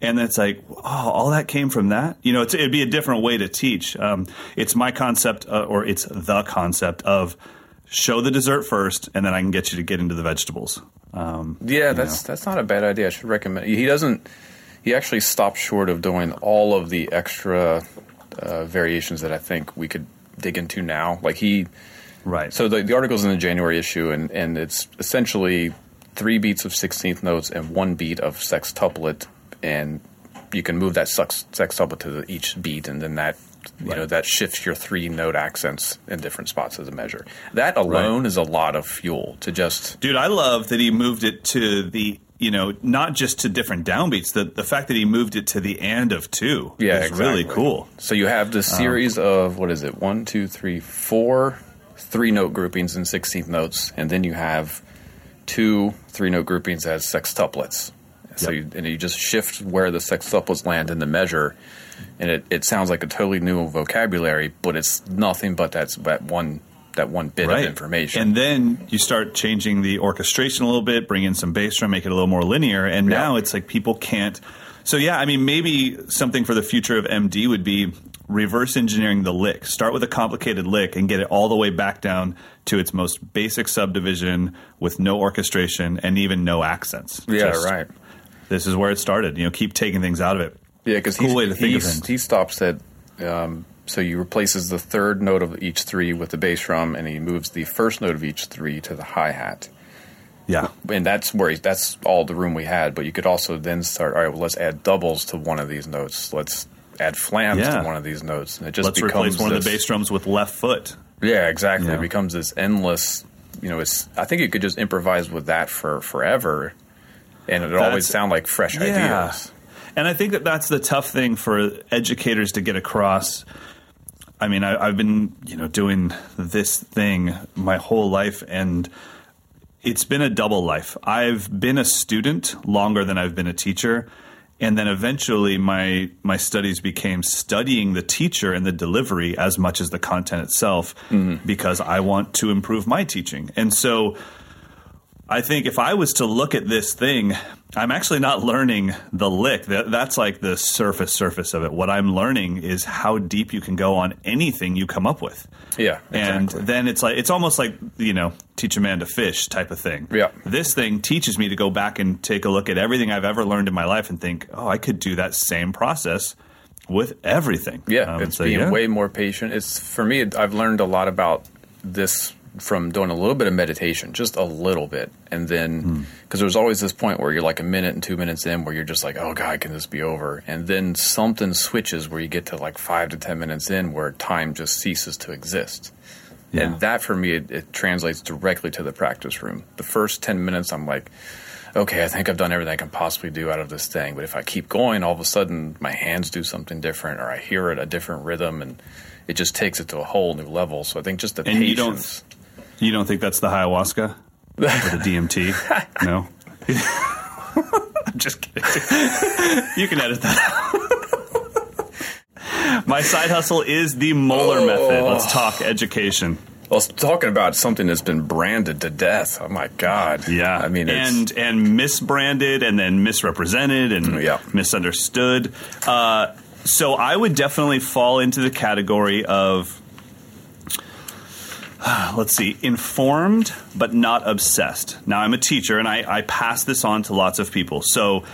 and then it's like, oh, all that came from that. You know, it's, it'd be a different way to teach. Um, it's my concept, uh, or it's the concept of show the dessert first, and then I can get you to get into the vegetables. Um, Yeah, that's that's not a bad idea. I should recommend. He doesn't. He actually stopped short of doing all of the extra uh, variations that I think we could dig into now. Like he, right. so the, the article's in the January issue, and and it's essentially three beats of sixteenth notes and one beat of sextuplet, and you can move that sex, sextuplet to the, each beat, and then that. You know that shifts your three note accents in different spots as a measure. That alone is a lot of fuel to just Dude, I love that he moved it to the, you know, not just to different downbeats. The the fact that he moved it to the end of two Yeah, is really cool. So you have this um, series of what is it? One, two, three, four three note groupings in sixteenth notes, and then you have two three note groupings as sextuplets. So you, and you just shift where the sextuplets land in the measure, and it, it sounds like a totally new vocabulary, but it's nothing but that's that one that one bit of information. And then you start changing the orchestration a little bit, bring in some bass drum, make it a little more linear. And now it's like people can't. So yeah, I mean, maybe something for the future of MD would be reverse engineering the lick. Start with a complicated lick and get it all the way back down to its most basic subdivision with no orchestration and even no accents. yeah, Just, right. This is where it started. You know, keep taking things out of it. Yeah, because cool way to think of he, things. he stops at um, so he replaces the third note of each three with the bass drum, and he moves the first note of each three to the hi hat. Yeah. and that's where he, that's all the room we had. But you could also then start. All right, well, let's add doubles to one of these notes. Let's add flams Yeah. to one of these notes, and it just Let's becomes replace one of the bass drums with left foot. Yeah, exactly. It becomes this endless. You know, it's. I think you could just improvise with that for forever, and it always sound like fresh Yeah. ideas. And I think that that's the tough thing for educators to get across. I mean, I, I've been, you know, doing this thing my whole life, and it's been a double life. I've been a student longer than I've been a teacher, and then eventually my my studies became studying the teacher and the delivery as much as the content itself, mm-hmm. because I want to improve my teaching. And so, I think if I was to look at this thing, I'm actually not learning the lick. That, that's like the surface surface of it. What I'm learning is how deep you can go on anything you come up with. Yeah, exactly. And then it's like it's almost like you know teach a man to fish type of thing. Yeah. This thing teaches me to go back and take a look at everything I've ever learned in my life and think, oh, I could do that same process with everything. Yeah, Um, it's so, being yeah. way more patient. It's for me. I've learned a lot about this from doing a little bit of meditation, just a little bit, and then hmm. because there's always this point where you're like a minute and two minutes in, where you're just like, oh god, can this be over? And then something switches where you get to like five to ten minutes in, where time just ceases to exist. Yeah. And that for me, it, it translates directly to the practice room. The first 10 minutes, I'm like, okay, I think I've done everything I can possibly do out of this thing. But if I keep going, all of a sudden my hands do something different or I hear it a different rhythm and it just takes it to a whole new level. So I think just the And you patience. You don't think that's the ayahuasca or the DMT? no. I'm just kidding. you can edit that. My side hustle is the Moeller method. Let's talk education. Well, talking about something that's been branded to death. Oh my God! Yeah, I mean, it's, and and misbranded and then misrepresented and Yeah. misunderstood. Uh, so I would definitely fall into the category of let's see, informed but not obsessed. Now I'm a teacher and I, I pass this on to lots of people. So.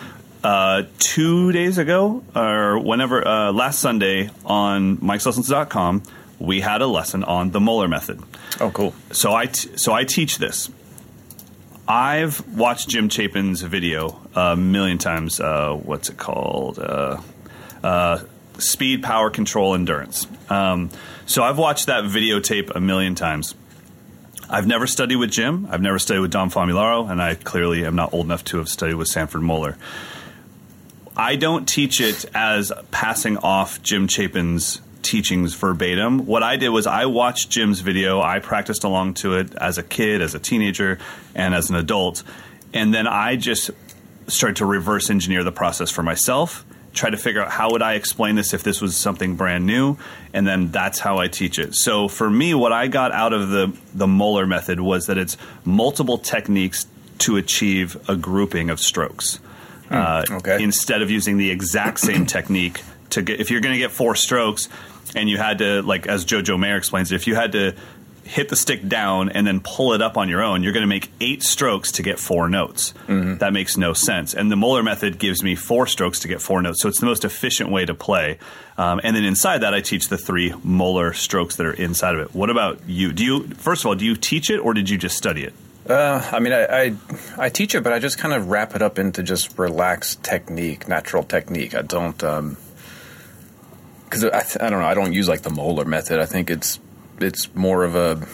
Uh, two days ago, or whenever, uh, last Sunday on MikesLessons.com, we had a lesson on the Moeller method. oh, cool. So I t- so I teach this. I've watched Jim Chapin's video a million times. Uh, what's it called? Uh, uh, speed, power, control, endurance. Um, so I've watched that videotape a million times. I've never studied with Jim. I've never studied with Don Famularo, and I clearly am not old enough to have studied with Sanford Moeller. I don't teach it as passing off Jim Chapin's teachings verbatim. What I did was I watched Jim's video, I practiced along to it as a kid, as a teenager, and as an adult. And then I just started to reverse engineer the process for myself, try to figure out how would I explain this if this was something brand new, and then that's how I teach it. So for me, what I got out of the the Moeller method was that it's multiple techniques to achieve a grouping of strokes. Uh, okay. Instead of using the exact same technique to get, if you're going to get four strokes, and you had to like as Jojo Mayer explains it, if you had to hit the stick down and then pull it up on your own, you're going to make eight strokes to get four notes. That makes no sense. And the Moeller method gives me four strokes to get four notes, so it's the most efficient way to play. Um, and then inside that, I teach the three Moeller strokes that are inside of it. What about you? Do you first of all do you teach it or did you just study it? Uh, I mean, I, I I teach it, but I just kind of wrap it up into just relaxed technique, natural technique. I don't because I, th- I don't know. I don't use like the Moeller method. I think it's it's more of a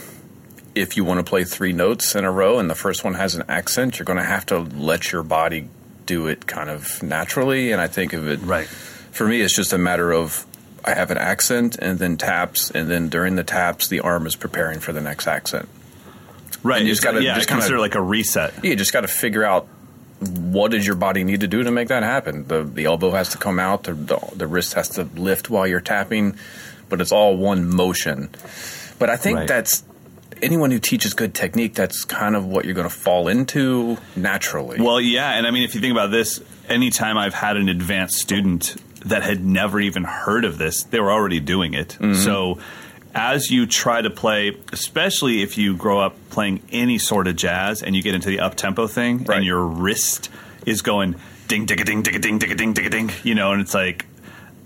if you want to play three notes in a row and the first one has an accent, you're going to have to let your body do it kind of naturally. And I think of it Right. for me, it's just a matter of I have an accent and then taps, and then during the taps, the arm is preparing for the next accent. Right. And you just gotta- yeah, just consider like a reset. Yeah, You just got to figure out what does your body need to do to make that happen. The the elbow has to come out, the, the the wrist has to lift while you're tapping, but it's all one motion. But I think Right. that's anyone who teaches good technique. That's kind of what you're going to fall into naturally. Well, yeah, and I mean, if you think about this, anytime I've had an advanced student that had never even heard of this, they were already doing it. Mm-hmm. So, as you try to play, especially if you grow up playing any sort of jazz and you get into the up tempo thing, Right. and your wrist is going ding, ding, ding, ding, ding, ding, ding, ding, ding, you know, and it's like,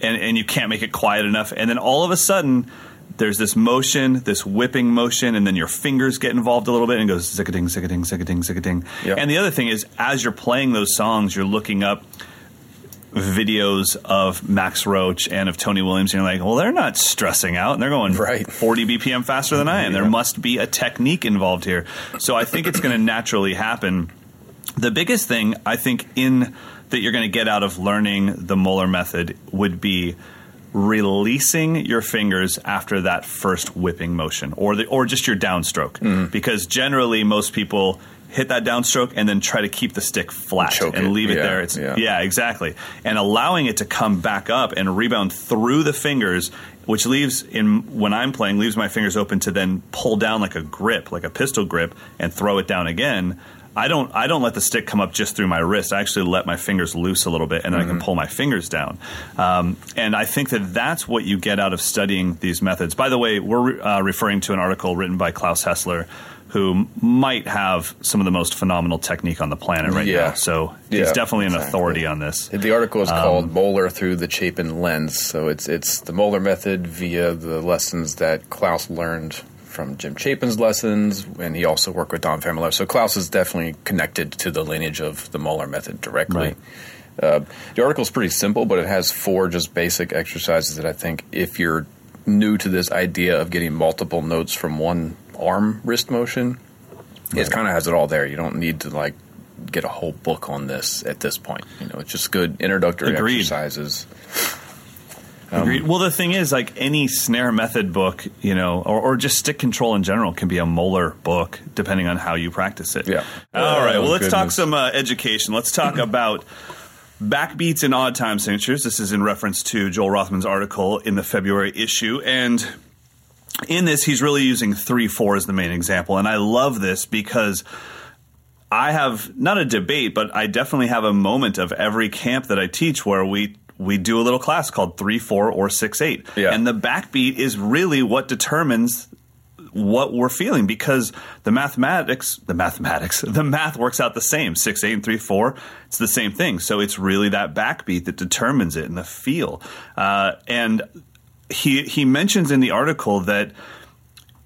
and, and you can't make it quiet enough, and then all of a sudden. There's this motion, this whipping motion, and then your fingers get involved a little bit and it goes zicka-ding, zicka-ding, zicka-ding, zicka-ding. Yep. And the other thing is, as you're playing those songs, you're looking up videos of Max Roach and of Tony Williams, and you're like, well, they're not stressing out, and they're going Right. 40 BPM faster than I am. Mm-hmm. There must be a technique involved here. So I think it's going to naturally happen. The biggest thing I think in that you're going to get out of learning the Moeller method would be releasing your fingers after that first whipping motion or the or just your downstroke mm-hmm. because generally most people hit that downstroke and then try to keep the stick flat Choke and it. leave it Yeah, there it's yeah. yeah exactly and allowing it to come back up and rebound through the fingers which leaves in when i'm playing leaves my fingers open to then pull down like a grip like a pistol grip and throw it down again I don't I don't let the stick come up just through my wrist. I actually let my fingers loose a little bit, and then I can pull my fingers down. Um, and I think that that's what you get out of studying these methods. By the way, we're uh, referring to an article written by Klaus Hessler, who might have some of the most phenomenal technique on the planet right Yeah. now. So he's Yeah, definitely an exactly. authority on this. The article is Um, called Moeller through the Chapin lens. So it's it's the Moeller method via the lessons that Klaus learned from Jim Chapin's lessons, and he also worked with Don Famularo. So Klaus is definitely connected to the lineage of the Moeller method directly. Uh, the article is pretty simple, but it has four just basic exercises that I think if you're new to this idea of getting multiple notes from one arm wrist motion, it kind of has it all there. You don't need to like get a whole book on this at this point. You know, it's just good introductory Agreed. exercises. Agreed. Well, the thing is, like any snare method book, you know, or, or just stick control in general can be a Moeller book depending on how you practice it. Yeah. All right. Well, Oh, let's talk some uh, education. Let's talk about backbeats and odd time signatures. This is in reference to Joel Rothman's article in the February issue. And in this, he's really using 3 4 as the main example. And I love this because. I have not a debate, but I definitely have a moment of every camp that I teach where we we do a little class called three four or six eight, Yeah. and the backbeat is really what determines what we're feeling because the mathematics, the mathematics, the math works out the same. Six eight and three four, it's the same thing. So it's really that backbeat that determines it and the feel. Uh, and he he mentions in the article that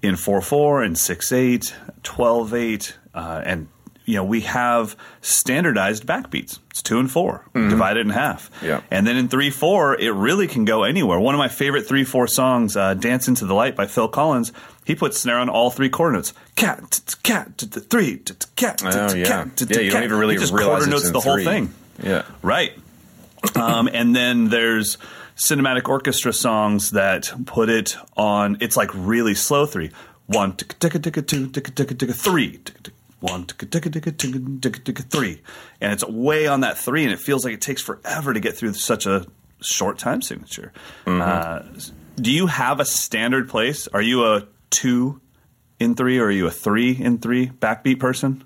in 4 4 and 6 8, 12 8, uh, and you know, we have standardized backbeats. It's two and 4 divided in half. Yeah. And then in 3 4, it really can go anywhere. One of my favorite 3 4 songs, uh, Dance Into the Light by Phil Collins, he puts snare on all three quarter notes. Cat, cat, three, cat, Oh yeah, cat, yeah. You don't even really just realize quarter it's notes the whole three. thing. Yeah. Right. um, and then there's cinematic orchestra songs that put it on. It's like really slow three. One ticka ticka ticka two ticka ticka ticka three. ticka, ticka, One three, and it's way on that three, and it feels like it takes forever to get through such a short time signature. Uh, do you have a standard place? Are you a two in three, or are you a three in three backbeat person?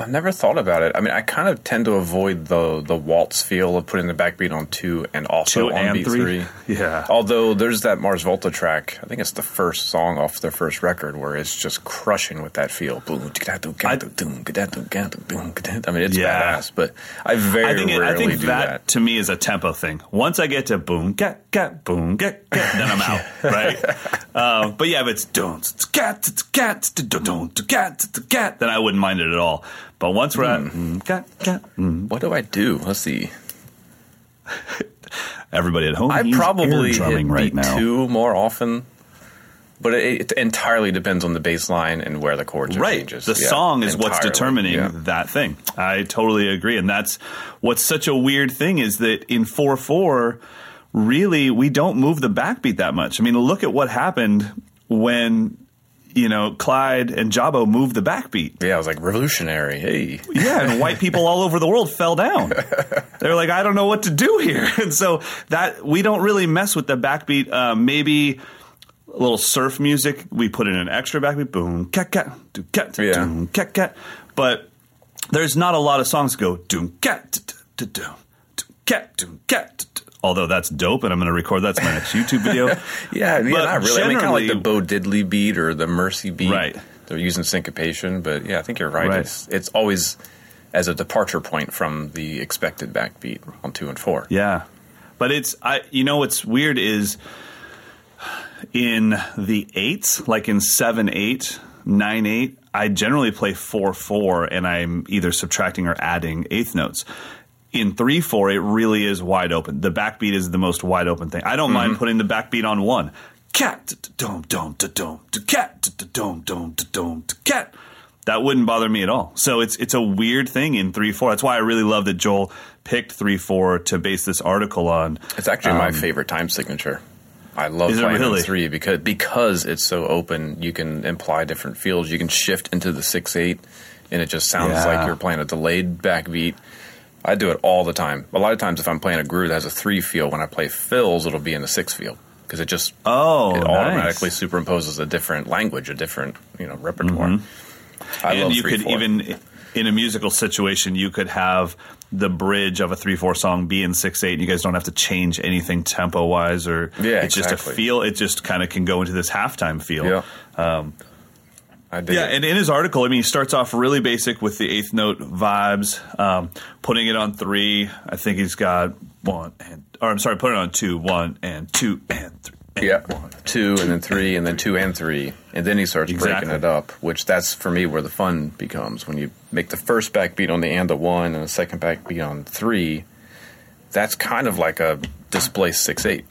I've never thought about it. I mean, I kind of tend to avoid the the waltz feel of putting the backbeat on two and also Two on and beat three? three. Yeah. Although there's that Mars Volta track, I think it's the first song off their first record where it's just crushing with that feel. Boom, I mean, it's Yeah. badass. But I very I think it, rarely I think do that, that. to me is a tempo thing. Once I get to boom, get get boom, get get, then I'm out, right? uh, but yeah, if it's don't get get don't get get, then I wouldn't mind it at all. But once we're at Hmm. mm, get, mm, What do I do? Let's see. everybody at home, I probably drumming hit right beat now. two more often, but it, it entirely depends on the bass line and where the chords are Right. changes. The Yeah, song is what's determining Yeah. that thing. I totally agree. And that's what's such a weird thing is that in 4 4, really, we don't move the backbeat that much. I mean, look at what happened when, you know, Clyde and Jabo moved the backbeat. Yeah, I was like revolutionary. Hey, Yeah, and white people all over the world fell down. They're like, I don't know what to do here, and so that we don't really mess with the backbeat. Uh, maybe a little surf music, we put in an extra backbeat, boom, cat cat, do cat, doom, cat cat. But there's not a lot of songs that go doom cat, doom, doom, cat, doom, cat. Although that's dope, and I'm going to record that's my next YouTube video. yeah, yeah, But not really. I mean, kind of like the Bo Diddley beat or the Mercy beat. Right. They're using syncopation, but yeah, I think you're right. Right. It's it's always as a departure point from the expected backbeat on two and four. Yeah, but it's I. You know what's weird is in the eights, like in seven eight, nine eight. I generally play four four, and I'm either subtracting or adding eighth notes. In three four, it really is wide open. The backbeat is the most wide open thing. I don't mind putting the backbeat on one. Cat dom dom dom cat dom dom dom cat. That wouldn't bother me at all. So it's it's a weird thing in three four. That's why I really love that Joel picked three four to base this article on. It's actually my favorite time signature. I love Um, Is playing really? three because because it's so open. You can imply different feels. You can shift into the six eight, and it just sounds Yeah. like you're playing a delayed backbeat. I do it all the time. A lot of times, if I'm playing a groove that has a three feel, when I play fills, it'll be in the six feel because it just Oh, it nice. automatically superimposes a different language, a different you know repertoire. Mm-hmm. and love you three, could four. even in a musical situation you could have the bridge of a 3-4 song be in 6-8 and you guys don't have to change anything tempo wise or Yeah, it's just a feel it just kind of can go into this halftime feel yeah. I dig yeah, it. and in his article, I mean, he starts off really basic with the eighth note vibes, um, putting it on three. I think he's got one and, or I'm sorry, put it on two, one and two and three. and Yeah, one. two and then three and then two and three, and then he starts Exactly. breaking it up. Which that's for me where the fun becomes when you make the first backbeat on the and the one and the second backbeat on three. That's kind of like a displaced six eight.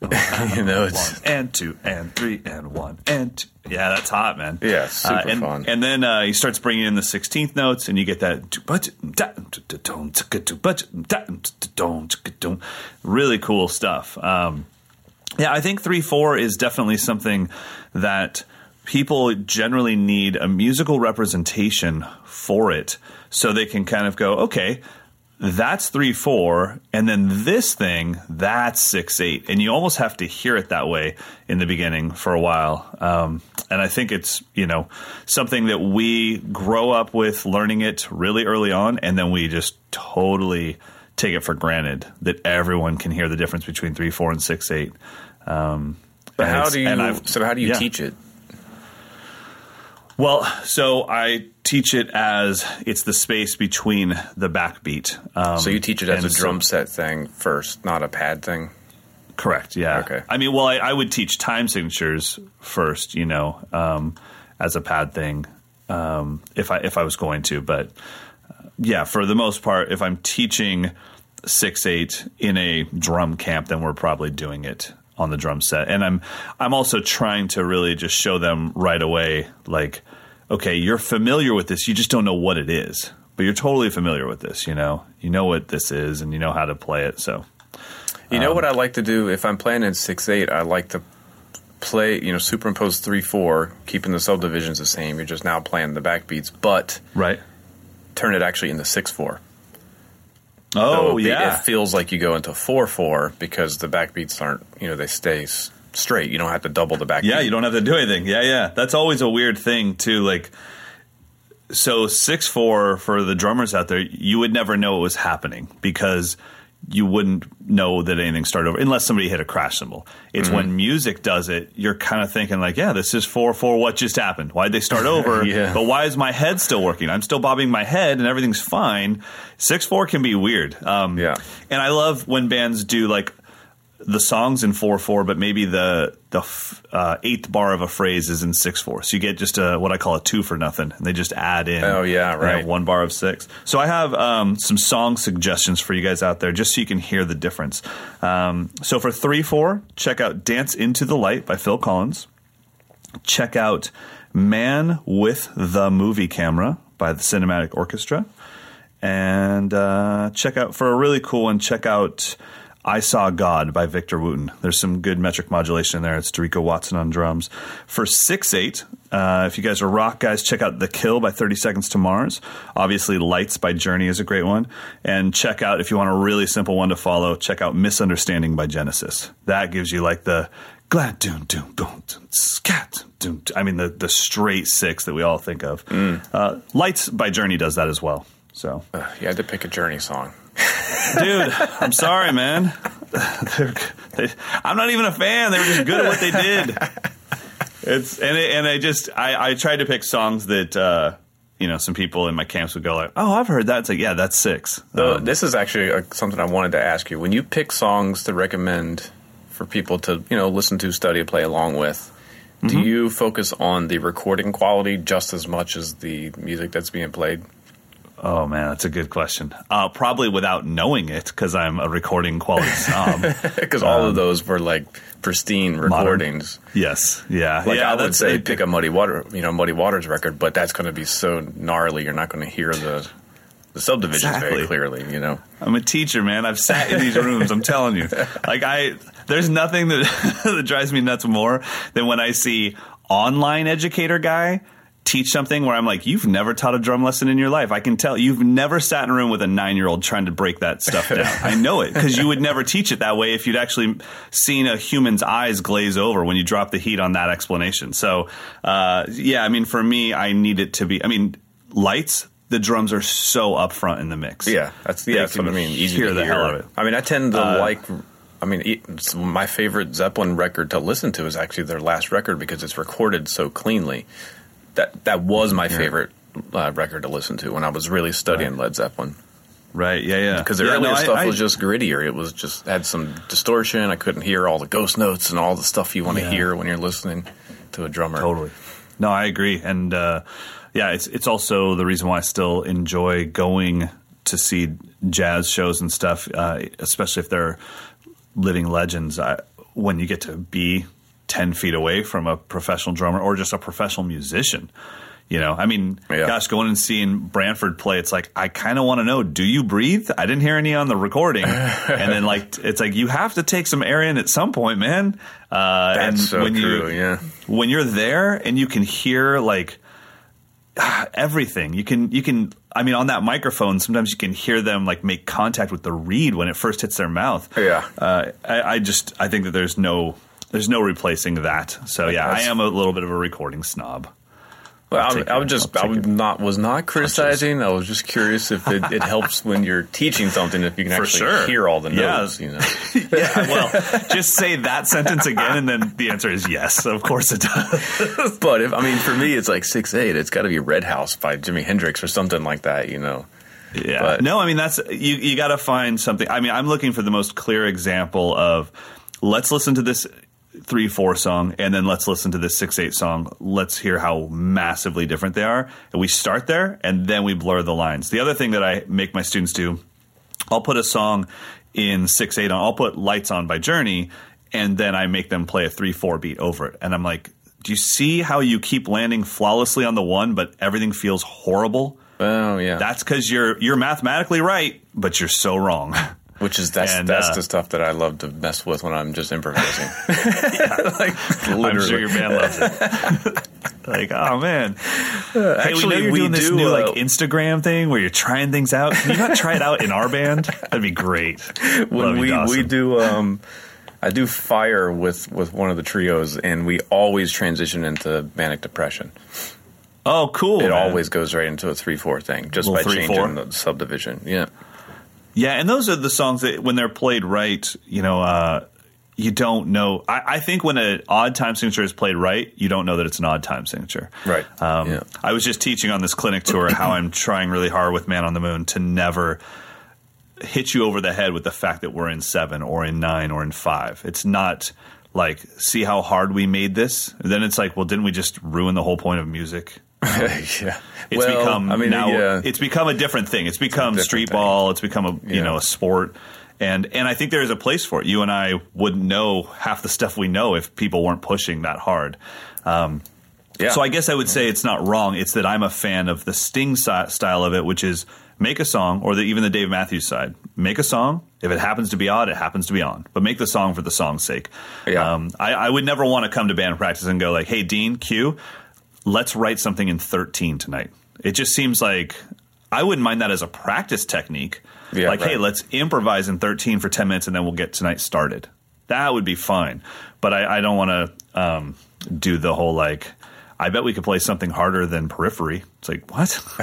you know, it's one and two and three and one and two. Yeah, that's hot, man. Yeah, super Uh, and, fun. And then uh, he starts bringing in the sixteenth notes, and you get that really cool stuff. Um, yeah, I think three four is definitely something that people generally need a musical representation for it, so they can kind of go, okay, that's three four, and then this thing that's six eight, and you almost have to hear it that way in the beginning for a while. Um, and I think it's you know something that we grow up with learning it really early on, and then we just totally take it for granted that everyone can hear the difference between three four and six eight. Um, But and how do you? So how do you yeah. teach it? Well, so I teach it as it's the space between the backbeat. Um, So you teach it as a drum set thing first, not a pad thing. Correct. Yeah. Okay. I mean, well, I, I would teach time signatures first, you know, um, as a pad thing, um, if I if I was going to. But uh, yeah, for the most part, if I'm teaching six eight in a drum camp, then we're probably doing it on the drum set. And I'm I'm also trying to really just show them right away, like, okay, you're familiar with this, you just don't know what it is, but you're totally familiar with this. You know, you know what this is, and you know how to play it. So. You Um, know what I like to do if I'm playing in six eight? I like to play, you know, superimpose three four, keeping the subdivisions the same. You're just now playing the backbeats, but Right. turn it actually into six four. Oh it, yeah, it feels like you go into four four because the backbeats aren't, you know, they stay straight. You don't have to double the back. yeah. You don't have to do anything. Yeah, yeah. That's always a weird thing too. Like, so six four for the drummers out there, you would never know it was happening because you wouldn't know that anything started over unless somebody hit a crash cymbal. It's Mm-hmm. when music does it, you're kind of thinking like, yeah, this is four four. What just happened? Why'd they start over? Yeah. But why is my head still working? I'm still bobbing my head and everything's fine. Six four can be weird. Um, Yeah. and I love when bands do like the songs in four four, but maybe the the f- uh, eighth bar of a phrase is in six four. So you get just a what I call a two for nothing, and they just add in. Oh, yeah, right. one bar of six. So I have um, some song suggestions for you guys out there, just so you can hear the difference. Um, so for three four, check out "Dance Into the Light" by Phil Collins. Check out "Man with the Movie Camera" by the Cinematic Orchestra and uh, check out for a really cool one. Check out "I Saw God" by Victor Wooten. There's some good metric modulation in there. It's Derico Watson on drums. For six eight, uh, if you guys are rock guys, check out "The Kill" by Thirty Seconds to Mars. Obviously, "Lights" by Journey is a great one. And check out if you want a really simple one to follow. Check out "Misunderstanding" by Genesis. That gives you like the glad doom doom boom doom, scat doom. I mean the the straight six that we all think of. Uh, "Lights" by Journey does that as well. So Uh, you had to pick a Journey song. Dude. I'm sorry, man. They're, they, I'm not even a fan. They were just good at what they did. It's and it, and I just I, I tried to pick songs that uh, you know some people in my camps would go like, oh, I've heard that. It's like, yeah, that's six. So Um, this is actually uh something I wanted to ask you. When you pick songs to recommend for people to, you know, listen to, study, play along with, do Mm-hmm. you focus on the recording quality just as much as the music that's being played? Oh man, that's a good question. Uh, probably without knowing it because I'm a recording quality snob. Because all of those were like pristine recordings. yes, yeah, Like yeah. I would say, it. pick a Muddy Water, you know, Muddy Waters record, but that's going to be so gnarly, you're not going to hear the the subdivisions Exactly. very clearly. You know, I'm a teacher, man. I've sat in these rooms. I'm telling you. Like I, there's nothing that that drives me nuts more than when I see online educator guy teach something where I'm like, you've never taught a drum lesson in your life. I can tell you've never sat in a room with a nine year old trying to break that stuff down. I know it because you would never teach it that way if you'd actually seen a human's eyes glaze over when you drop the heat on that explanation. So, uh, yeah, I mean, for me, I need it to be. I mean, lights. The drums are so upfront in the mix. yeah, that's yeah, that's what I mean. Easy hear to the hear. hell out of it. I mean, I tend to Uh, like. I mean, my favorite Zeppelin record to listen to is actually their last record because it's recorded so cleanly. That that was my favorite uh, record to listen to when I was really studying Led Zeppelin Right. Yeah. Yeah. because the yeah, earlier no, stuff I- was just grittier. It was just had some distortion. I couldn't hear all the ghost notes and all the stuff you want to Yeah. hear when you're listening to a drummer. Totally. No, I agree, and uh, yeah, it's it's also the reason why I still enjoy going to see jazz shows and stuff, uh, especially if they're living legends. I, when you get to be 10 feet away from a professional drummer or just a professional musician. You know, I mean, Yeah. gosh, going and seeing Branford play, it's like, I kind of want to know, do you breathe? I didn't hear any on the recording. and then, like, it's like, you have to take some air in at some point, man. Uh, That's and so when true, you, yeah. When you're there and you can hear, like, everything you can you can i mean on that microphone sometimes you can hear them like make contact with the reed when it first hits their mouth Yeah. uh, I, I just i think that there's no there's no replacing that so yeah i am a little bit of a recording snob Well, take I, I it. was just I was not was not criticizing. I was just curious if it, it helps when you're teaching something if you can For actually sure. hear all the Yeah. You know, yeah well just say that sentence again and then the answer is yes of course it does but if I mean for me it's like six eight. It's got to be Red House by Jimi Hendrix or something like that. You know. Yeah. But- no, I mean that's you. You got to find something. I mean, I'm looking for the most clear example of let's listen to this three four song and then let's listen to this six eight song. Let's hear how massively different they are. And we start there and then we blur the lines. The other thing that I make my students do, I'll put a song in six eight on. I'll put Lights On by Journey, and then I make them play a three four beat over it. And I'm like, do you see how you keep landing flawlessly on the one, but everything feels horrible? Oh yeah. That's because you're you're mathematically right, but you're so wrong. Which is that's And, that's uh, the stuff that I love to mess with when I'm just improvising. like I'm literally. sure your band loves it. like, oh man, hey, we know actually, you're we doing this do, new uh, like Instagram thing where you're trying things out. Can you not try it out in our band? That'd be great. when Love we we do um I do fire with with one of the trios and we always transition into manic depression. Oh, cool. It man. always goes right into a three four thing just by Little changing 3/4. the subdivision. Yeah. Yeah, and those are the songs that when they're played right, you know, uh, you don't know. I, I think when an odd time signature is played right, you don't know that it's an odd time signature. Right. Um, Yeah. I was just teaching on this clinic tour how I'm trying really hard with Man on the Moon to never hit you over the head with the fact that we're in seven or in nine or in five. It's not like, see how hard we made this? And then it's like, well, didn't we just ruin the whole point of music? yeah. It's well, become I mean, now yeah. it's become a different thing. It's become different street thing. ball. It's become a you Yeah. know a sport, and and I think there is a place for it. You and I wouldn't know half the stuff we know if people weren't pushing that hard. Um, yeah. So I guess I would say it's not wrong. It's that I'm a fan of the Sting style of it, which is make a song, or the, even the Dave Matthews side. Make a song. If it happens to be odd, it happens to be on. But make the song for the song's sake. Yeah. Um, I, I would never want to come to band practice and go like, "Hey, Dean, Q, let's write something in 13 tonight." It just seems like I wouldn't mind that as a practice technique. Yeah, like, hey, let's improvise in 13 for 10 minutes and then we'll get tonight started. That would be fine. But I, I don't want to um, do the whole like, I bet we could play something harder than Periphery. It's like, what?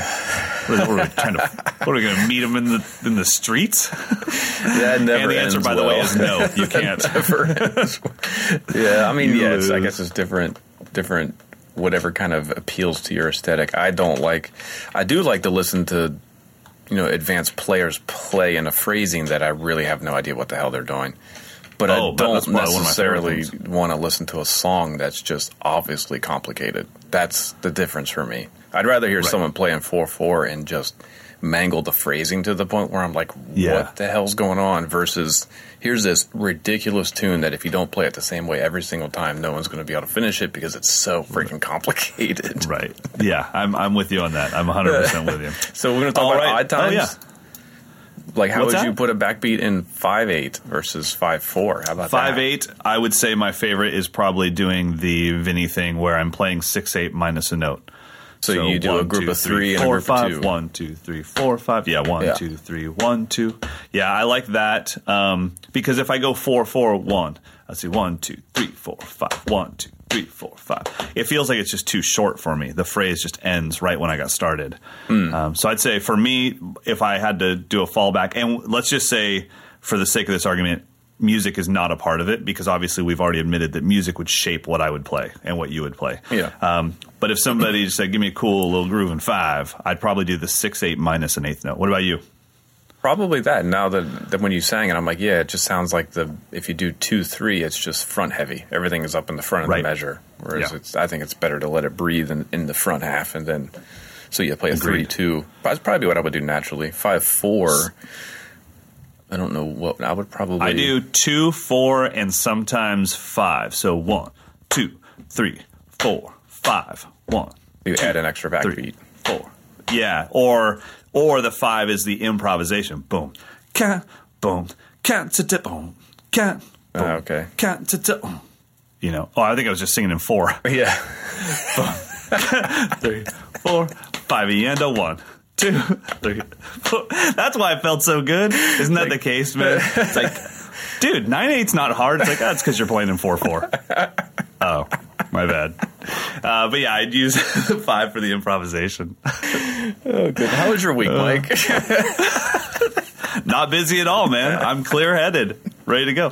what are we trying to? What are we going to meet them in the in the streets? that never and the answer, by the way, is no. You can't. yeah, I mean, yeah, it's, I guess it's different, different, whatever kind of appeals to your aesthetic. I don't like, I do like to listen to, you know, advanced players play in a phrasing that I really have no idea what the hell they're doing. But Oh, I don't that's probably one of my favorite necessarily want to listen to a song that's just obviously complicated. That's the difference for me. I'd rather hear Right. someone playing 4 4 and just mangle the phrasing to the point where I'm like, Yeah. what the hell's going on? Versus, here's this ridiculous tune that if you don't play it the same way every single time, no one's going to be able to finish it because it's so freaking complicated. right. Yeah, I'm I'm with you on that. I'm 100 percent with you. So we're going to talk All about right. odd oh, times. Oh, yeah. Like, how What's would that? you put a backbeat in 5 8 versus 5 4? How about Five that? eight. I would say my favorite is probably doing the Vinny thing where I'm playing six eight minus a note. So, you do a group two, of three and a four, group five, of two. one, two, three, four, five. Yeah, one, Yeah. two, three, one, two. Yeah, I like that um, because if I go four, four, one, let's see, one, two, three, four, five, one, two, three, four, five. It feels like it's just too short for me. The phrase just ends right when I got started. Hmm. Um, so I'd say for me, if I had to do a fallback, and let's just say for the sake of this argument, music is not a part of it because obviously we've already admitted that music would shape what I would play and what you would play. Yeah. Um, but if somebody just said, "Give me a cool little groove in five, I'd probably do the six eight minus an eighth note. What about you? Probably that. Now that, that when you sang it, I'm like, yeah, it just sounds like the if you do two three, it's just front heavy. Everything is up in the front of Right. the measure. Whereas Yeah. it's, I think it's better to let it breathe in, in the front half, and then so you play a three Agreed. two. That's probably what I would do naturally. Five four. I don't know what I would probably. I do two, four, and sometimes five. So one, two, three, four, five. One. You two, add an extra backbeat. three, four. Yeah, or or the five is the improvisation. Boom, cat, boom, cat, ta ta boom, cat. Boom, ah, okay. Cat, ta. boom. You know. Oh, I think I was just singing in four. Yeah. three, four, five, and a one, two, three, four. That's why it felt so good. Isn't that the case, man? It's like, dude, nine eight's not hard. It's like, that's because you're playing in four four. Oh, my bad. Uh, but yeah, I'd use five for the improvisation. Oh, good. How was your week, Mike? Not busy at all, man. I'm clear headed, ready to go.